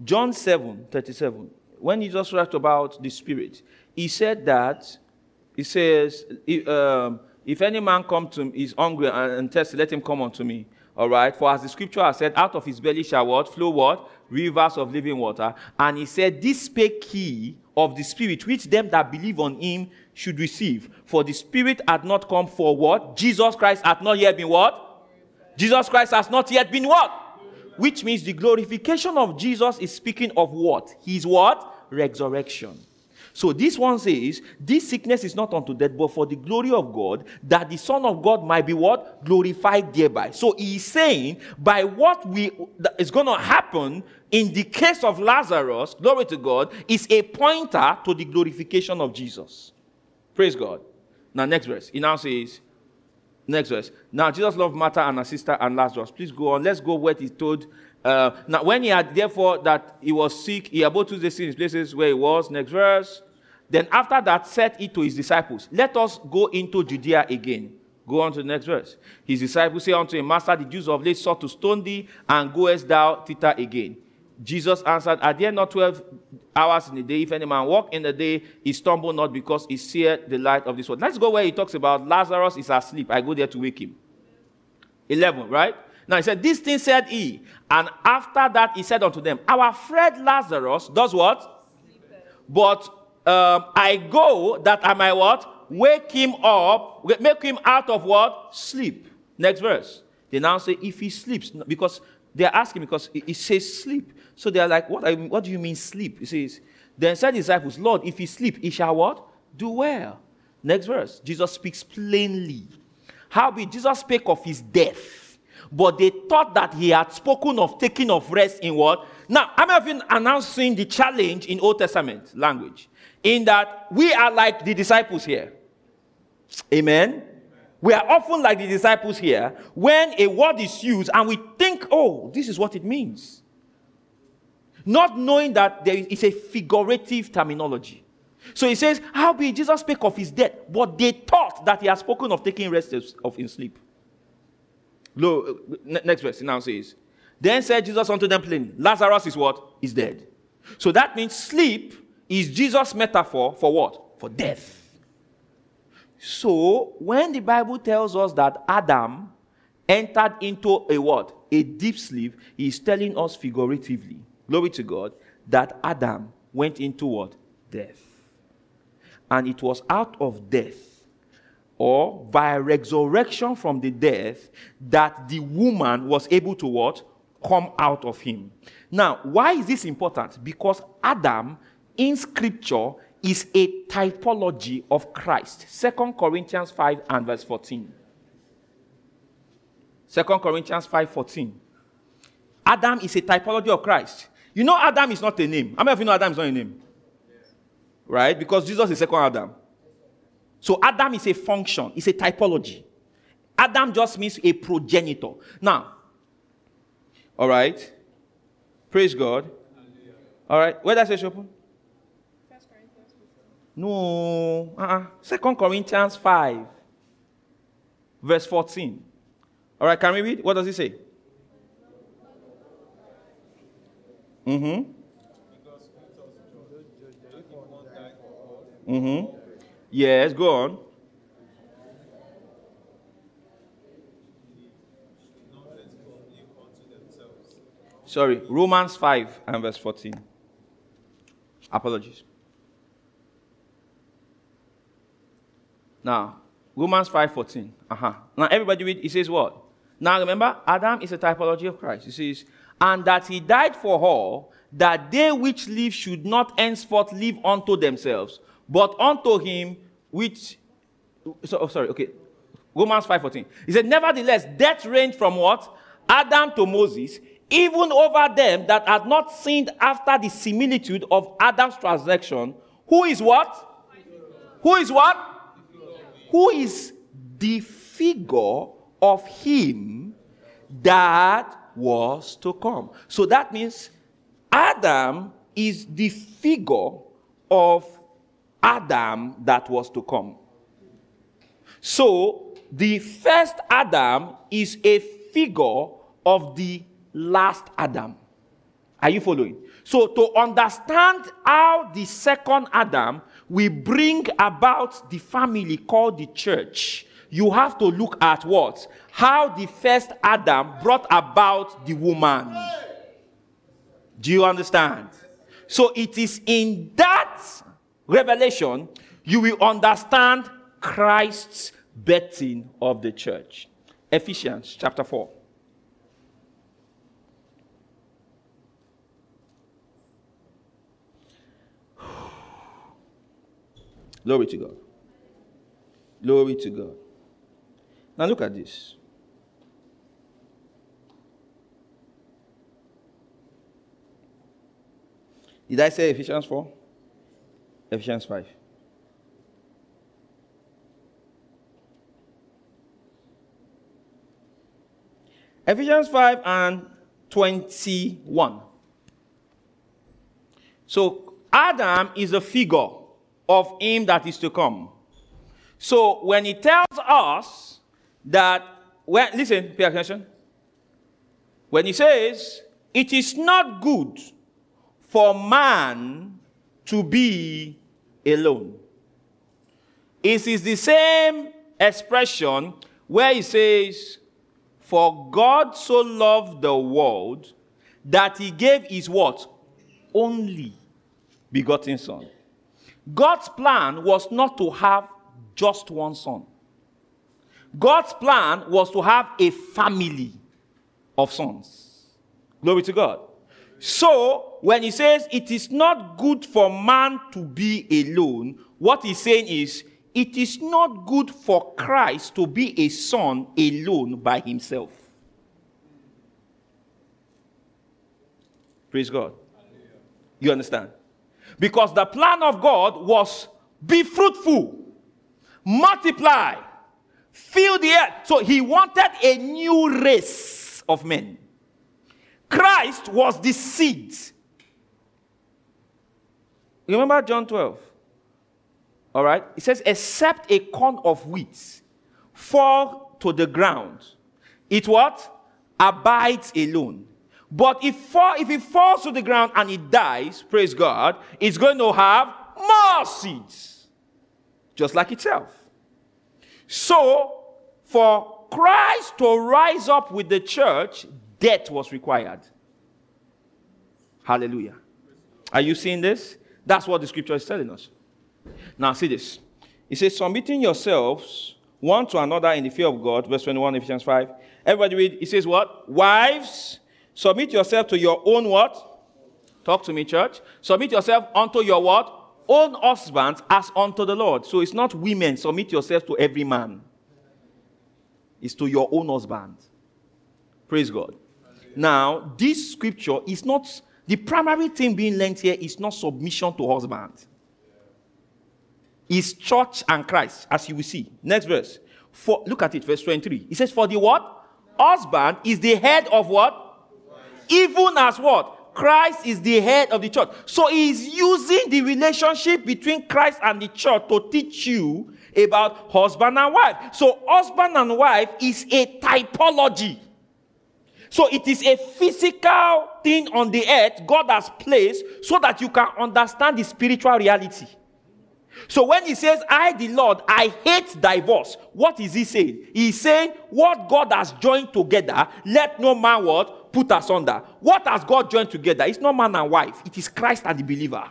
John 7 37. When Jesus talked about the Spirit, he said that, he says, if, um, if any man come to me, is hungry and, thirsty, let him come unto me. All right. For as the scripture has said, out of his belly shall what? Flow what? Rivers of living water. And he said, This spake he of the Spirit, which them that believe on him should receive. For the Spirit had not come for what? Jesus Christ had not yet been what? Jesus Christ has not yet been what? Which means the glorification of Jesus is speaking of what? His what? Resurrection. So this one says, This sickness is not unto death, but for the glory of God, that the Son of God might be what? Glorified thereby. So he's saying, by what we is going to happen in the case of Lazarus, glory to God, is a pointer to the glorification of Jesus. Praise God. Now, next verse. He now says, next verse. Now, Jesus loved Martha and her sister and Lazarus. Please go on. Let's go where he told. Uh, now, when he had, therefore, that he was sick, he abode two days in places where he was. Next verse. Then, after that, said he to his disciples, Let us go into Judea again. Go on to the next verse. His disciples say unto him, Master, the Jews of late sought to stone thee, and goest thou thither again? Jesus answered, Are there not 12 hours in the day? If any man walk in the day, he stumble not because he seeth the light of this world. Let's go where he talks about Lazarus is asleep. I go there to wake him. 11, right? Now he said, This thing said he. And after that he said unto them, Our friend Lazarus does what? But um, I go that I might what? Wake him up, make him out of what? Sleep. Next verse. They now say, If he sleeps, because they're asking because it says sleep. So they're like, what, what do you mean sleep? He says, Then said disciples, Lord, if he sleep, he shall what? Do well. Next verse. Jesus speaks plainly. How be Jesus spake of his death, but they thought that he had spoken of taking of rest in what? Now, I'm even announcing the challenge in Old Testament language, in that we are like the disciples here. Amen. We are often like the disciples here when a word is used and we think, oh, this is what it means not knowing that there is a figurative terminology. So he says, How be Jesus speak of his death? But they thought that he had spoken of taking rest of in sleep. Look, uh, next verse, now says, Then said Jesus unto them plainly, Lazarus is what? Is dead. So that means sleep is Jesus' metaphor for what? For death. So when the Bible tells us that Adam entered into a what? A deep sleep, he's telling us figuratively glory to God, that Adam went into what? Death. And it was out of death or by resurrection from the death that the woman was able to what? come out of him. Now, why is this important? Because Adam in scripture is a typology of Christ. Second Corinthians 5 and verse 14. Second Corinthians 5 14. Adam is a typology of Christ. You know, Adam is not a name. How many of you know Adam is not a name? Right? Because Jesus is second Adam. So Adam is a function, it's a typology. Adam just means a progenitor. Now, all right. Praise God. All right. Where does it open? No. Uh-uh. Second Corinthians 5, verse 14. All right, can we read? What does it say? Mm-hmm. Mm-hmm. Yes, go on. Sorry, Romans 5 and verse 14. Apologies. Now, Romans 5 14. Uh-huh. Now, everybody read, it says what? Now, remember, Adam is a typology of Christ. He says, and that he died for all, that they which live should not henceforth live unto themselves, but unto him which. So, oh, sorry, okay. Romans 5:14. He said, Nevertheless, death reigned from what? Adam to Moses, even over them that had not sinned after the similitude of Adam's transaction. Who is what? Who is what? Who is the figure of him that was to come. So that means Adam is the figure of Adam that was to come. So the first Adam is a figure of the last Adam. Are you following? So to understand how the second Adam will bring about the family called the church, you have to look at what? How the first Adam brought about the woman. Do you understand? So it is in that revelation you will understand Christ's betting of the church. Ephesians chapter 4. *sighs* Glory to God. Glory to God. Now look at this. Did I say Ephesians 4? Ephesians 5. Ephesians 5 and 21. So, Adam is a figure of him that is to come. So, when he tells us that, when, listen, pay attention. When he says, it is not good for man to be alone. It is the same expression where he says, For God so loved the world that he gave his what? Only begotten son. God's plan was not to have just one son. God's plan was to have a family of sons. Glory to God. So, when he says it is not good for man to be alone, what he's saying is it is not good for Christ to be a son alone by himself. Praise God. You understand? Because the plan of God was be fruitful, multiply, fill the earth. So he wanted a new race of men. Christ was the seed. Remember John 12? All right? It says, except a corn of wheat fall to the ground, it what? Abides alone. But if, fall, if it falls to the ground and it dies, praise God, it's going to have more seeds, just like itself. So, for Christ to rise up with the church, death was required. Hallelujah. Are you seeing this? That's what the scripture is telling us. Now, see this. It says, submitting yourselves one to another in the fear of God, verse 21, Ephesians 5. Everybody read, it says what? Wives, Submit yourself to your own what? Talk to me, church. Submit yourself unto your what? Own husbands as unto the Lord. So it's not women. Submit yourself to every man. It's to your own husband. Praise God. Now, this scripture is not the primary thing being learned here is not submission to husband. It's church and Christ, as you will see. Next verse. For look at it, verse 23. It says, For the what? Husband is the head of what? Even as what? Christ is the head of the church. So he is using the relationship between Christ and the church to teach you about husband and wife. So husband and wife is a typology. So it is a physical thing on the earth God has placed so that you can understand the spiritual reality. So when he says, I, the Lord, I hate divorce, what is he saying? He's saying, What God has joined together, let no man what? Put asunder. What has God joined together? It's not man and wife, it is Christ and the believer.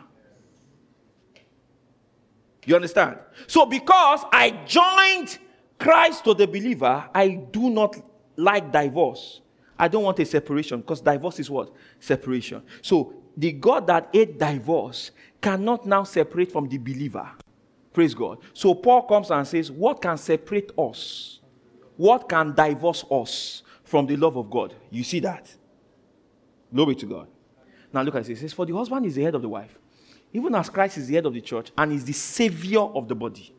You understand? So because I joined Christ to the believer, I do not like divorce. I don't want a separation because divorce is what? Separation. So the God that hate divorce cannot now separate from the believer. Praise God. So Paul comes and says, What can separate us? What can divorce us from the love of God? You see that? Glory to God. Now look at this. It says, For the husband is the head of the wife, even as Christ is the head of the church and is the savior of the body.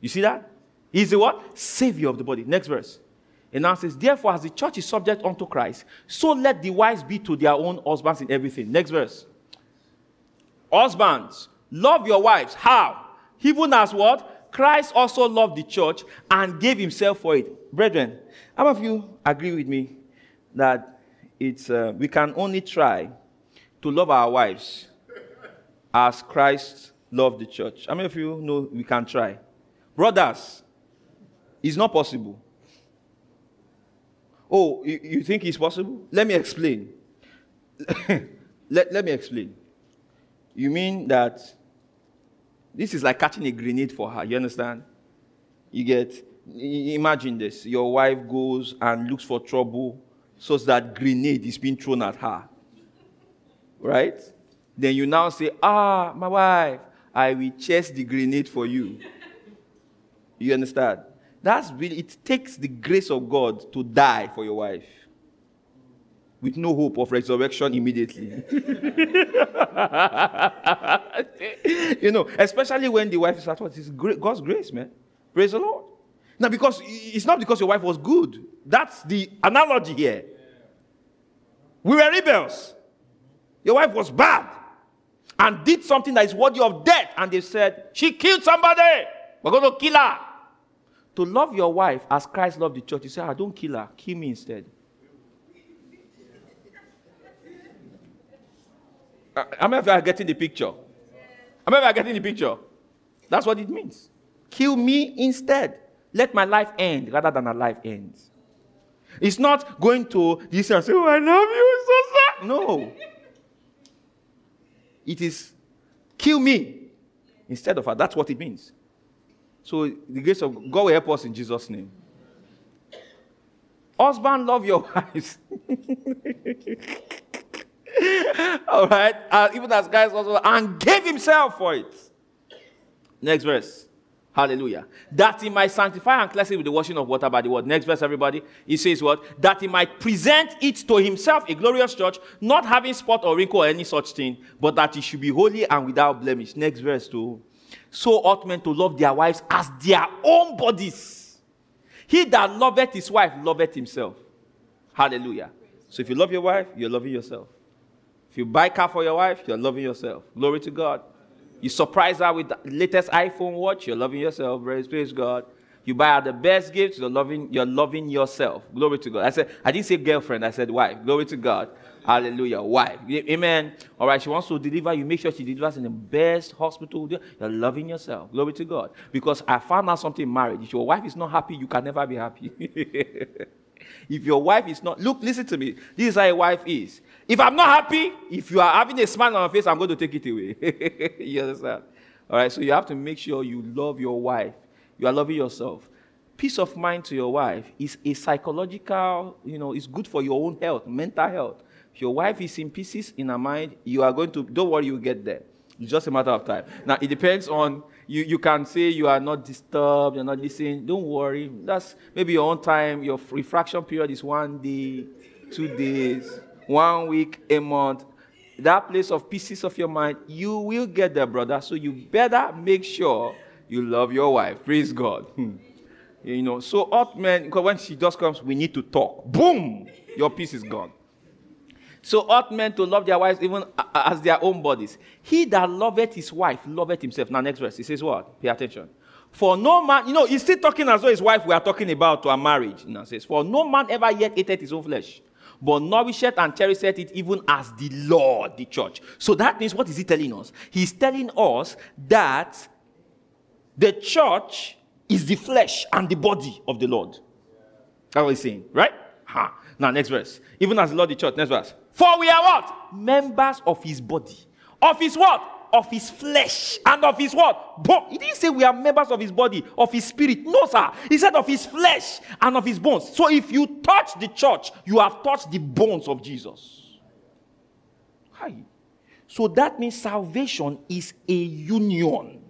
You see that? He's the what? Savior of the body. Next verse. And now says, Therefore, as the church is subject unto Christ, so let the wives be to their own husbands in everything. Next verse. Husbands, love your wives. How? Even as what? Christ also loved the church and gave himself for it. Brethren, how many of you agree with me that it's, uh, we can only try to love our wives as Christ loved the church? How many of you know we can try? Brothers, it's not possible. Oh, you, you think it's possible? Let me explain. *laughs* let, let me explain. You mean that this is like catching a grenade for her. You understand? You get, imagine this. Your wife goes and looks for trouble so that grenade is being thrown at her. Right? Then you now say, Ah, my wife, I will chase the grenade for you. You understand? That's really, it takes the grace of God to die for your wife with no hope of resurrection immediately. *laughs* you know, especially when the wife is at? It's God's grace, man. Praise the Lord. Now, because it's not because your wife was good. That's the analogy here. We were rebels. Your wife was bad and did something that is worthy of death. And they said, She killed somebody. We're going to kill her. To love your wife as Christ loved the church, you say, I ah, don't kill her, kill me instead. Uh, how many of you are getting the picture? How many of you are getting the picture? That's what it means. Kill me instead. Let my life end rather than a life ends. It's not going to this and say, Oh, I love you so sad. No. It is kill me instead of her. That's what it means. So the grace of God will help us in Jesus' name. Husband, love your *laughs* wives. *laughs* All right. Uh, even as guys also, and gave himself for it. Next verse. Hallelujah. That he might sanctify and cleanse it with the washing of water by the word. Next verse, everybody. He says what? That he might present it to himself, a glorious church, not having spot or wrinkle or any such thing, but that he should be holy and without blemish. Next verse, too. So ought men to love their wives as their own bodies. He that loveth his wife loveth himself. Hallelujah. So if you love your wife, you're loving yourself. If you buy car for your wife, you're loving yourself. Glory to God. You surprise her with the latest iPhone watch, you're loving yourself. Praise, praise God. You buy her the best gifts, you're loving, you're loving yourself. Glory to God. I said, I didn't say girlfriend, I said wife. Glory to God. Hallelujah. Why? Amen. All right. She wants to deliver. You make sure she delivers in the best hospital. You're loving yourself. Glory to God. Because I found out something married. If your wife is not happy, you can never be happy. *laughs* if your wife is not, look, listen to me. This is how a wife is. If I'm not happy, if you are having a smile on your face, I'm going to take it away. *laughs* you understand? All right, so you have to make sure you love your wife. You are loving yourself. Peace of mind to your wife is a psychological, you know, it's good for your own health, mental health. Your wife is in pieces in her mind, you are going to, don't worry, you get there. It's just a matter of time. Now, it depends on, you, you can say you are not disturbed, you're not listening. Don't worry. That's maybe your own time. Your refraction period is one day, two days, one week, a month. That place of pieces of your mind, you will get there, brother. So you better make sure you love your wife. Praise God. Hmm. you know, so men, because when she just comes, we need to talk. Boom! Your peace is gone. So ought men to love their wives even as their own bodies. He that loveth his wife loveth himself. Now, next verse. He says what? Pay attention. For no man, you know, he's still talking as though his wife we are talking about to a marriage. Now says, For no man ever yet ate his own flesh, but nourisheth and cherisheth it even as the Lord, the church. So that means what is he telling us? He's telling us that the church is the flesh and the body of the Lord. That's what he's saying, right? Ha. Now, next verse. Even as the Lord, the church. Next verse. For we are what? Members of his body. Of his what? Of his flesh. And of his what? Bone. He didn't say we are members of his body, of his spirit. No, sir. He said of his flesh and of his bones. So if you touch the church, you have touched the bones of Jesus. Hi. So that means salvation is a union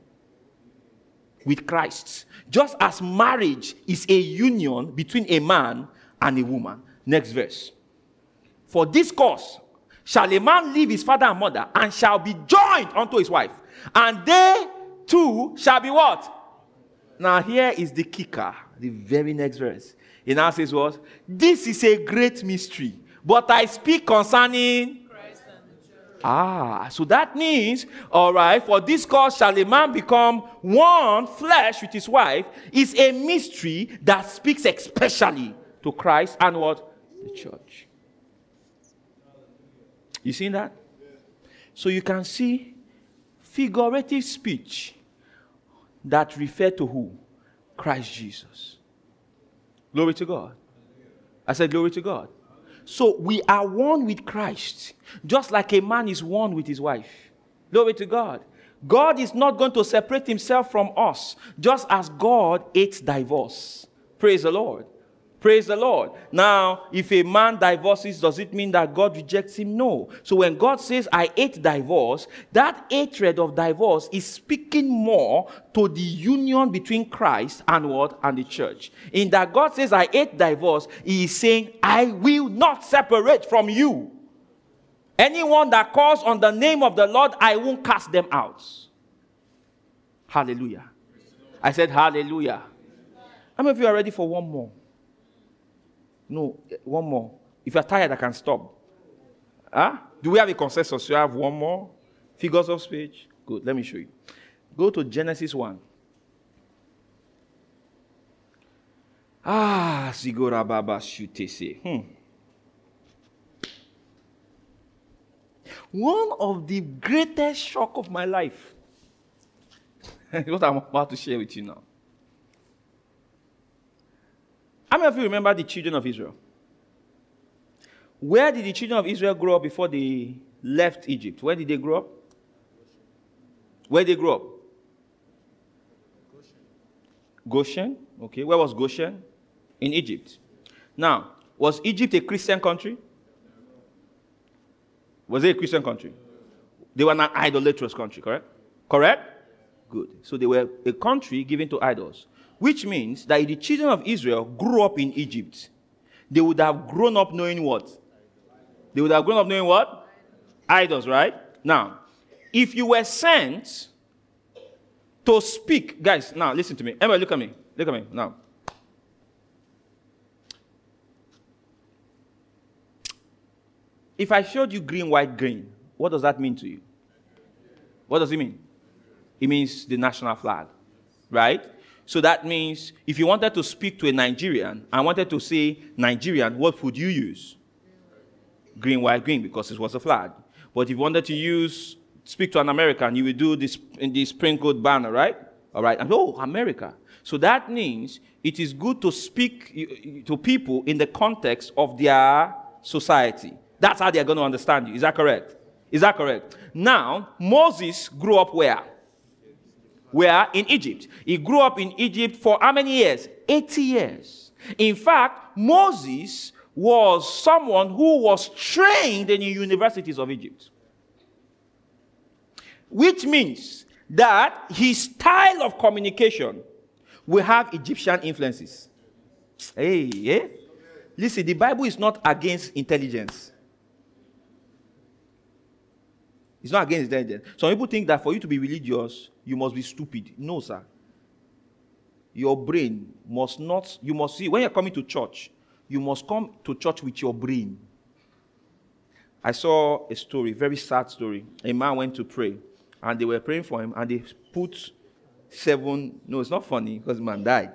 with Christ. Just as marriage is a union between a man and a woman. Next verse. For this cause shall a man leave his father and mother and shall be joined unto his wife, and they two shall be what? Now, here is the kicker, the very next verse. He now says, What? This is a great mystery, but I speak concerning. Christ ah, so that means, all right, for this cause shall a man become one flesh with his wife, is a mystery that speaks especially to Christ and what? The church. You seen that? So you can see figurative speech that refer to who? Christ Jesus. Glory to God. I said, Glory to God. So we are one with Christ, just like a man is one with his wife. Glory to God. God is not going to separate himself from us, just as God hates divorce. Praise the Lord. Praise the Lord. Now, if a man divorces, does it mean that God rejects him? No. So when God says, I hate divorce, that hatred of divorce is speaking more to the union between Christ and what? And the church. In that God says, I hate divorce, he is saying, I will not separate from you. Anyone that calls on the name of the Lord, I won't cast them out. Hallelujah. I said, Hallelujah. How many of you are ready for one more? No, one more. If you're tired, I can stop. Huh? Do we have a consensus? You have one more? Figures of speech? Good. Let me show you. Go to Genesis 1. Ah, Sigora Baba Shutese. Hmm. One of the greatest shock of my life. *laughs* what I'm about to share with you now. How many of you remember the children of Israel? Where did the children of Israel grow up before they left Egypt? Where did they grow up? Where did they grow up? Goshen. Okay. Where was Goshen? In Egypt. Now, was Egypt a Christian country? Was it a Christian country? They were not idolatrous country, correct? Correct? Good. So they were a country given to idols. Which means that if the children of Israel grew up in Egypt, they would have grown up knowing what? They would have grown up knowing what? Idols, right? Now, if you were sent to speak, guys, now listen to me. Emma, look at me. Look at me now. If I showed you green, white, green, what does that mean to you? What does it mean? It means the national flag, right? So that means if you wanted to speak to a Nigerian I wanted to say Nigerian, what would you use? Green, white, green, because it was a flag. But if you wanted to use speak to an American, you would do this in the sprinkled banner, right? All right. And oh, America. So that means it is good to speak to people in the context of their society. That's how they're going to understand you. Is that correct? Is that correct? Now, Moses grew up where? Were in Egypt. He grew up in Egypt for how many years? 80 years. In fact, Moses was someone who was trained in the universities of Egypt. Which means that his style of communication will have Egyptian influences. Hey, yeah? Listen, the Bible is not against intelligence. It's not against intelligence. Some people think that for you to be religious, you must be stupid. No, sir. Your brain must not, you must see, when you're coming to church, you must come to church with your brain. I saw a story, very sad story. A man went to pray, and they were praying for him, and they put seven, no, it's not funny because the man died.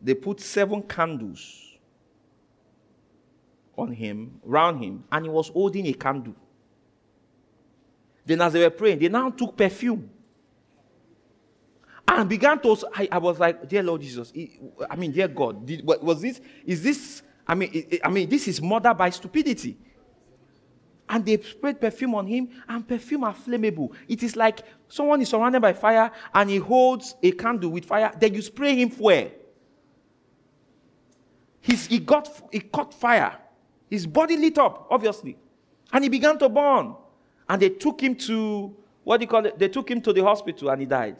They put seven candles on him, round him, and he was holding a candle. Then, as they were praying, they now took perfume and began to. I, I was like, dear Lord Jesus, I mean, dear God, did, was this? Is this? I mean, I mean, this is murder by stupidity. And they sprayed perfume on him, and perfume are flammable. It is like someone is surrounded by fire, and he holds a candle with fire. Then you spray him where? His, he got he caught fire. His body lit up, obviously, and he began to burn. And they took him to what do you call it? They took him to the hospital, and he died.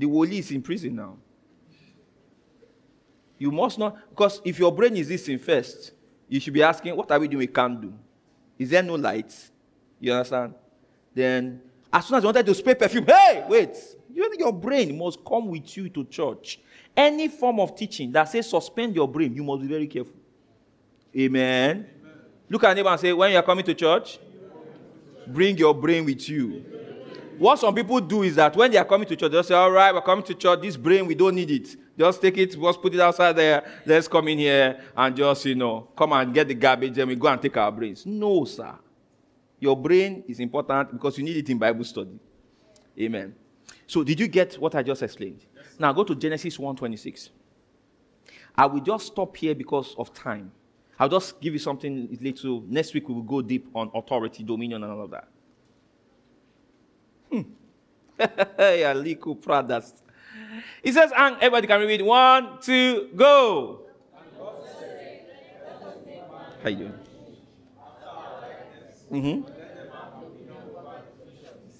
The woli is in prison now. You must not, because if your brain is this in first, you should be asking, what are we doing we can't do? Is there no light? You understand? Then, as soon as you wanted to spray perfume, hey, wait, you, your brain must come with you to church. Any form of teaching that says suspend your brain, you must be very careful. Amen. Amen. Look at neighbor and say, when you are coming to church, bring your brain with you. What some people do is that when they are coming to church, they'll say, All right, we're coming to church. This brain, we don't need it. Just take it, just put it outside there. Let's come in here and just, you know, come and get the garbage and we go and take our brains. No, sir. Your brain is important because you need it in Bible study. Amen. So, did you get what I just explained? Yes, now, go to Genesis 1:26. I will just stop here because of time. I'll just give you something little. Next week, we will go deep on authority, dominion, and all of that. Hmm. *laughs* Liku Pradas. He says, and everybody can read one, two, go. How you doing? Mm-hmm.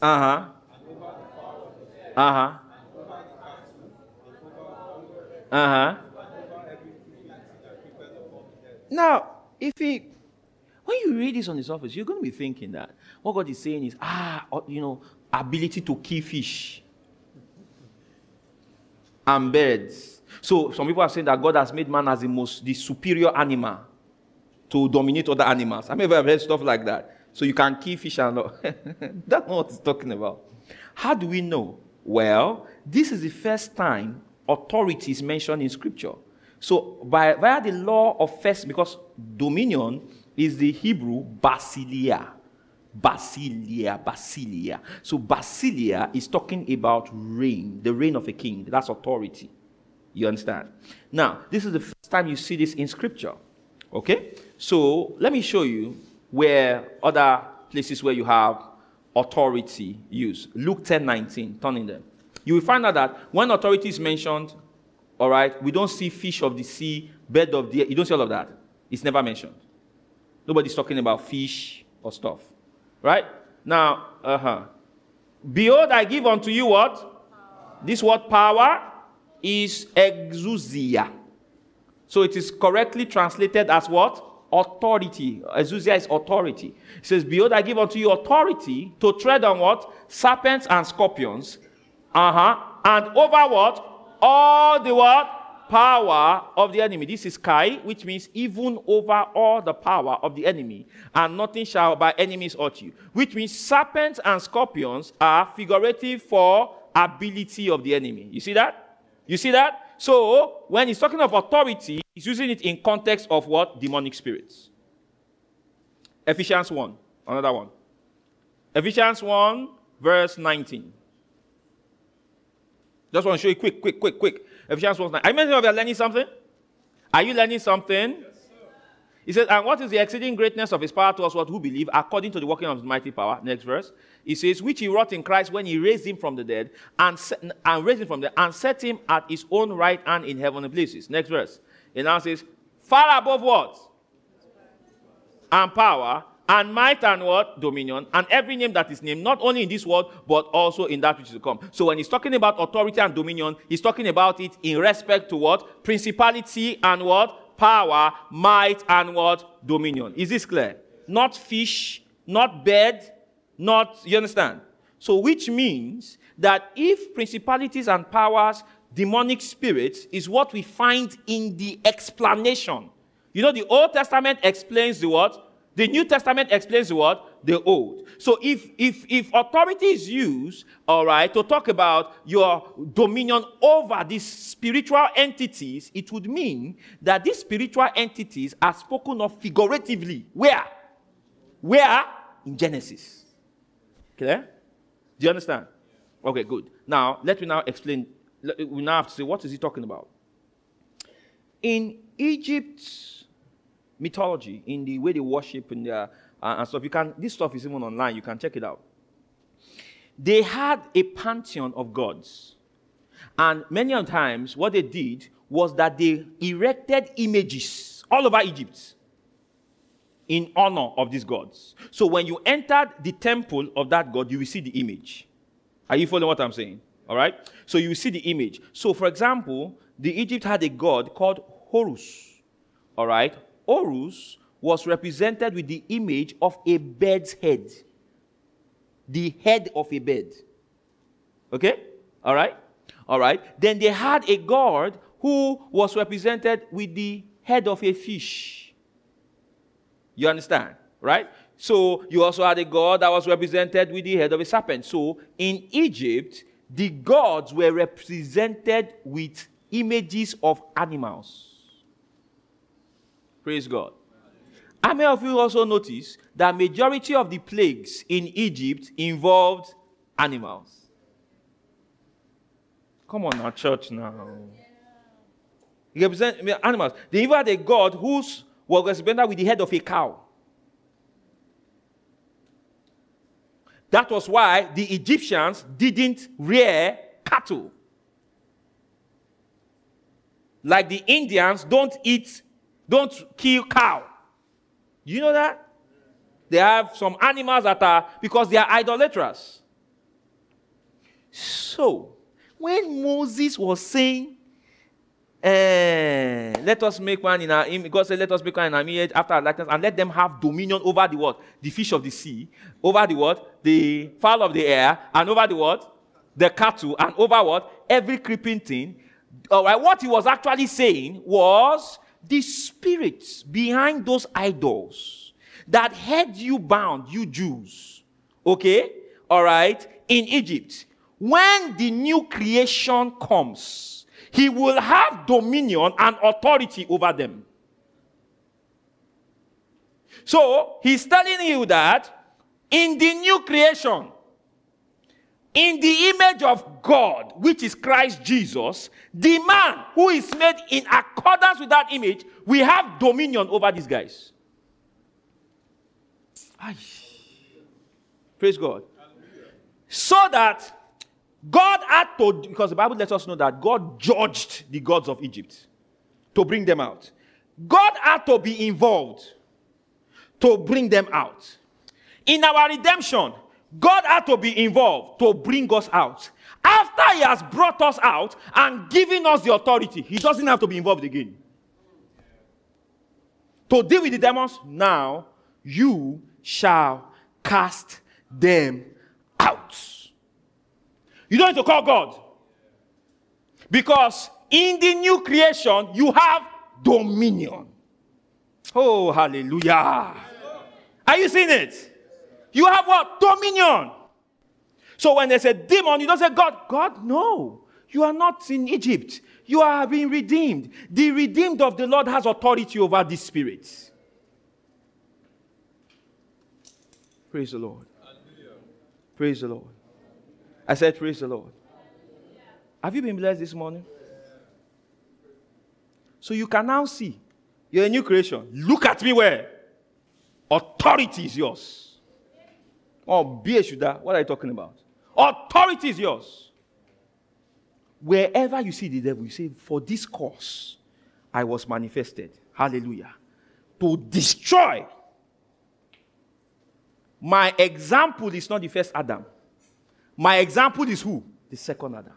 Uh-huh. Uh-huh. Uh-huh. Now, if he when you read this on the surface, you're going to be thinking that what God is saying is, ah, you know, ability to kill fish and birds. So some people are saying that God has made man as the most the superior animal to dominate other animals. I mean, I've heard stuff like that. So you can kill fish and all. *laughs* That's not what it's talking about. How do we know? Well, this is the first time authority is mentioned in scripture. So by via the law of first, because dominion is the Hebrew basilia. Basilia, Basilia. So Basilia is talking about reign, the reign of a king. That's authority. You understand? Now, this is the first time you see this in scripture. Okay? So let me show you where other places where you have authority used. Luke 10 19, turning them. You will find out that when authority is mentioned, all right, we don't see fish of the sea, bird of the air. You don't see all of that. It's never mentioned. Nobody's talking about fish or stuff. Right? Now, uh huh. Behold, I give unto you what? This word power is exousia. So it is correctly translated as what? Authority. Exousia is authority. It says, Behold, I give unto you authority to tread on what? Serpents and scorpions. Uh huh. And over what? All the what? Power of the enemy. This is Kai, which means even over all the power of the enemy, and nothing shall by enemies hurt you. Which means serpents and scorpions are figurative for ability of the enemy. You see that? You see that? So when he's talking of authority, he's using it in context of what? Demonic spirits. Ephesians 1, another one. Ephesians 1, verse 19. Just want to show you quick, quick, quick, quick. Ephesians 1 9. Are you learning something? Are you learning something? Yes, he says, and what is the exceeding greatness of his power to us what who believe, according to the working of his mighty power? Next verse. He says, which he wrought in Christ when he raised him from the dead, and, set, and raised him from the dead and set him at his own right hand in heavenly places. Next verse. He now says, Far above what? And power, and might and what? Dominion, and every name that is named, not only in this world, but also in that which is to come. So when he's talking about authority and dominion, he's talking about it in respect to what? Principality and what? Power, might, and what? Dominion. Is this clear? Not fish, not bed, not, you understand? So which means that if principalities and powers, demonic spirits, is what we find in the explanation. You know, the Old Testament explains the what? The New Testament explains what? The Old. So if if if authority is used, all right, to talk about your dominion over these spiritual entities, it would mean that these spiritual entities are spoken of figuratively. Where? Where? In Genesis. Clear? Do you understand? Okay, good. Now let me now explain. We now have to say what is he talking about? In Egypt mythology, in the way they worship and, uh, and stuff. You can, this stuff is even online. You can check it out. They had a pantheon of gods. And many times, what they did was that they erected images all over Egypt in honor of these gods. So when you entered the temple of that god, you will see the image. Are you following what I'm saying? All right? So you will see the image. So, for example, the Egypt had a god called Horus. All right? Horus was represented with the image of a bird's head. The head of a bird. Okay? All right? All right. Then they had a god who was represented with the head of a fish. You understand? Right? So you also had a god that was represented with the head of a serpent. So in Egypt, the gods were represented with images of animals. Praise God. How many of you also notice that majority of the plagues in Egypt involved animals? Come on now, church now. Represent animals. They even had a god whose was represented with the head of a cow. That was why the Egyptians didn't rear cattle. Like the Indians don't eat don't kill cow. You know that? They have some animals that are, because they are idolaters. So, when Moses was saying, eh, let us make one in our image, God said, let us make one in our image after our likeness, and let them have dominion over the what? The fish of the sea, over the what? The fowl of the air, and over the what? The cattle, and over what? Every creeping thing. All right, what he was actually saying was the spirits behind those idols that had you bound, you Jews, okay, all right, in Egypt, when the new creation comes, he will have dominion and authority over them. So he's telling you that in the new creation, in the image of God, which is Christ Jesus, the man who is made in accordance with that image, we have dominion over these guys. Ay. Praise God. So that God had to, because the Bible lets us know that God judged the gods of Egypt to bring them out. God had to be involved to bring them out. In our redemption, God had to be involved to bring us out. After He has brought us out and given us the authority, He doesn't have to be involved again. To deal with the demons, now you shall cast them out. You don't need to call God. Because in the new creation, you have dominion. Oh, hallelujah. Are you seeing it? You have what? Dominion. So when there's a demon, you don't say, God, God, no. You are not in Egypt. You are being redeemed. The redeemed of the Lord has authority over these spirits. Praise the Lord. Praise the Lord. I said, Praise the Lord. Have you been blessed this morning? So you can now see you're a new creation. Look at me where authority is yours. Oh, be a What are you talking about? Authority is yours. Wherever you see the devil, you say, For this cause I was manifested. Hallelujah. To destroy. My example is not the first Adam. My example is who? The second Adam.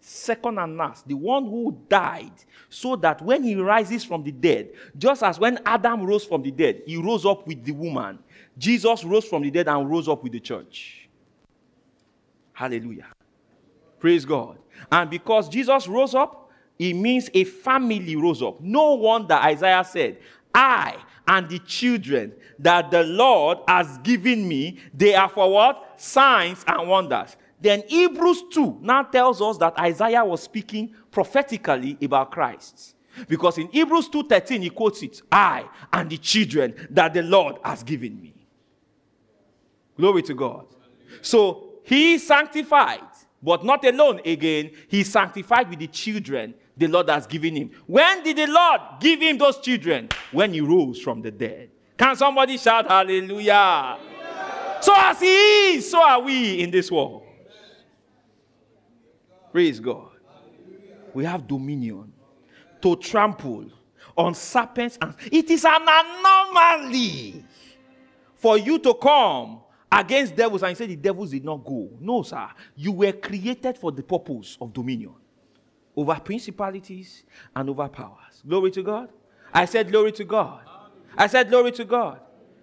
Second and last, the one who died, so that when he rises from the dead, just as when Adam rose from the dead, he rose up with the woman. Jesus rose from the dead and rose up with the church. Hallelujah. Praise God. And because Jesus rose up, it means a family rose up. No wonder Isaiah said, I and the children that the Lord has given me, they are for what? Signs and wonders. Then Hebrews 2 now tells us that Isaiah was speaking prophetically about Christ. Because in Hebrews 2:13 he quotes it, I and the children that the Lord has given me. Glory to God. So he sanctified, but not alone again, he sanctified with the children the Lord has given him. When did the Lord give him those children? When he rose from the dead. Can somebody shout hallelujah? So as he is, so are we in this world. Praise God. We have dominion to trample on serpents and it is an anomaly for you to come against devils and say the devils did not go. No, sir. You were created for the purpose of dominion over principalities and over powers. Glory to God. I said glory to God. I said glory to God.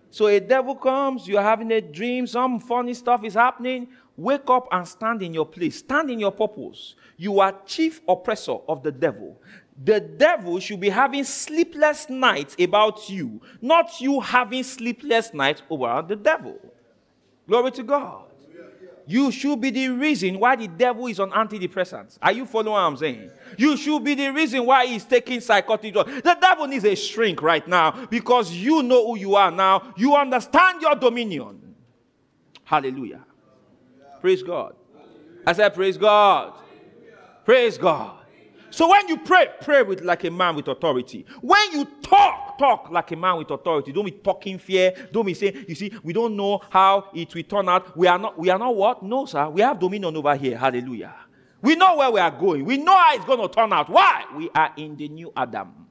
So a devil comes, you're having a dream, some funny stuff is happening. Wake up and stand in your place. Stand in your purpose. You are chief oppressor of the devil. The devil should be having sleepless nights about you, not you having sleepless nights over the devil. Glory to God. You should be the reason why the devil is on antidepressants. Are you following what I'm saying? You should be the reason why he's taking psychotic drugs. The devil needs a shrink right now because you know who you are now. You understand your dominion. Hallelujah. Praise God. I said, Praise God. Praise God. So when you pray, pray with like a man with authority. When you talk, talk like a man with authority. Don't be talking fear. Don't be saying, you see, we don't know how it will turn out. We are not, we are not what? No, sir. We have dominion over here. Hallelujah. We know where we are going. We know how it's going to turn out. Why? We are in the new Adam.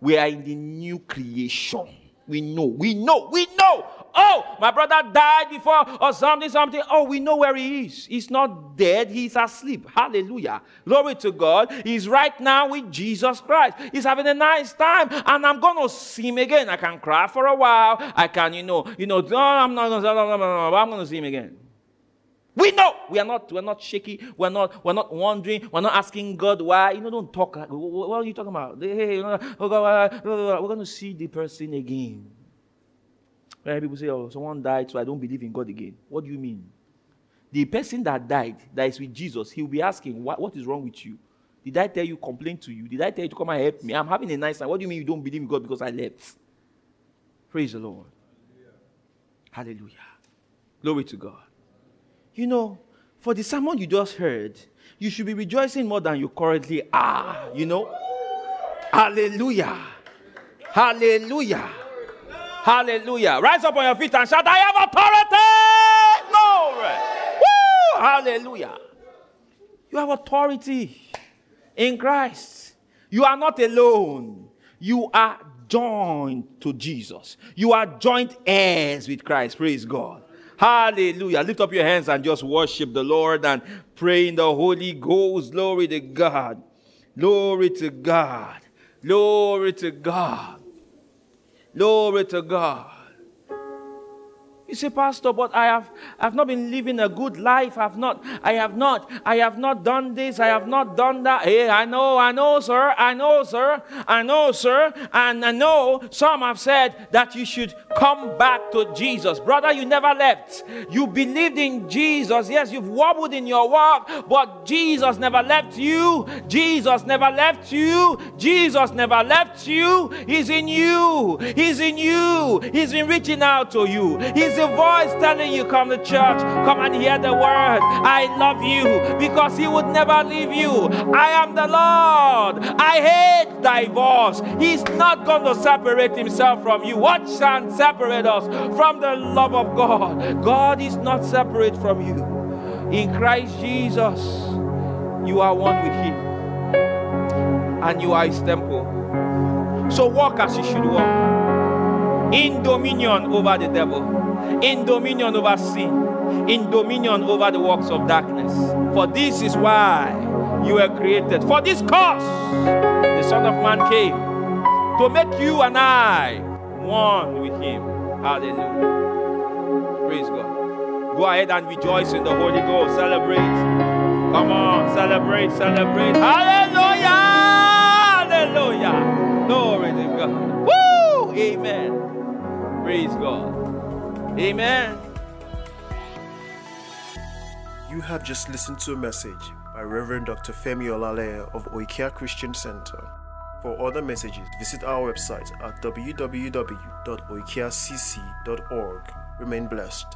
We are in the new creation. We know, we know, we know. Oh, my brother died before or something, something. Oh, we know where he is. He's not dead, he's asleep. Hallelujah. Glory to God. He's right now with Jesus Christ. He's having a nice time, and I'm gonna see him again. I can cry for a while. I can, you know, you know, no, I'm not gonna, no, no, no, no, I'm gonna see him again. We know we are not we're not shaky. We're not we're not wondering. We're not asking God why. You know, don't talk. What are you talking about? Hey, you know, oh we're going to see the person again. When people say, "Oh, someone died, so I don't believe in God again." What do you mean? The person that died, that is with Jesus, he will be asking, "What, what is wrong with you? Did I tell you, complain to you? Did I tell you to come and help me? I'm having a nice time. What do you mean you don't believe in God because I left?" Praise the Lord. Hallelujah. Hallelujah. Glory to God. You know, for the sermon you just heard, you should be rejoicing more than you currently are, you know. Hallelujah. Hallelujah. Hallelujah. Rise up on your feet and shout, I have authority. Glory. Woo! Hallelujah. You have authority in Christ. You are not alone. You are joined to Jesus. You are joint heirs with Christ. Praise God. Hallelujah. Lift up your hands and just worship the Lord and pray in the Holy Ghost. Glory to God. Glory to God. Glory to God. Glory to God. You say, Pastor, but I have I've not been living a good life. I've not, I have not, I have not done this, I have not done that. Hey, I know, I know, sir, I know, sir, I know, sir, and I know some have said that you should come back to Jesus. Brother, you never left. You believed in Jesus. Yes, you've wobbled in your walk, but Jesus never left you. Jesus never left you. Jesus never left you. He's in you. He's in you. He's been reaching out to you. He's a voice telling you, come to church, come and hear the word. I love you because he would never leave you. I am the Lord. I hate divorce. He's not going to separate himself from you. What shall separate us from the love of God? God is not separate from you. In Christ Jesus, you are one with him. And you are his temple. So walk as you should walk. In dominion over the devil, in dominion over sin, in dominion over the works of darkness. For this is why you were created. For this cause, the Son of Man came to make you and I one with Him. Hallelujah. Praise God. Go ahead and rejoice in the Holy Ghost. Celebrate. Come on, celebrate, celebrate. Hallelujah. Hallelujah. Glory to God. Woo! Amen. Praise God. Amen. You have just listened to a message by Reverend Dr. Femi Olaleye of Oikea Christian Center. For other messages, visit our website at www.oikeacc.org. Remain blessed.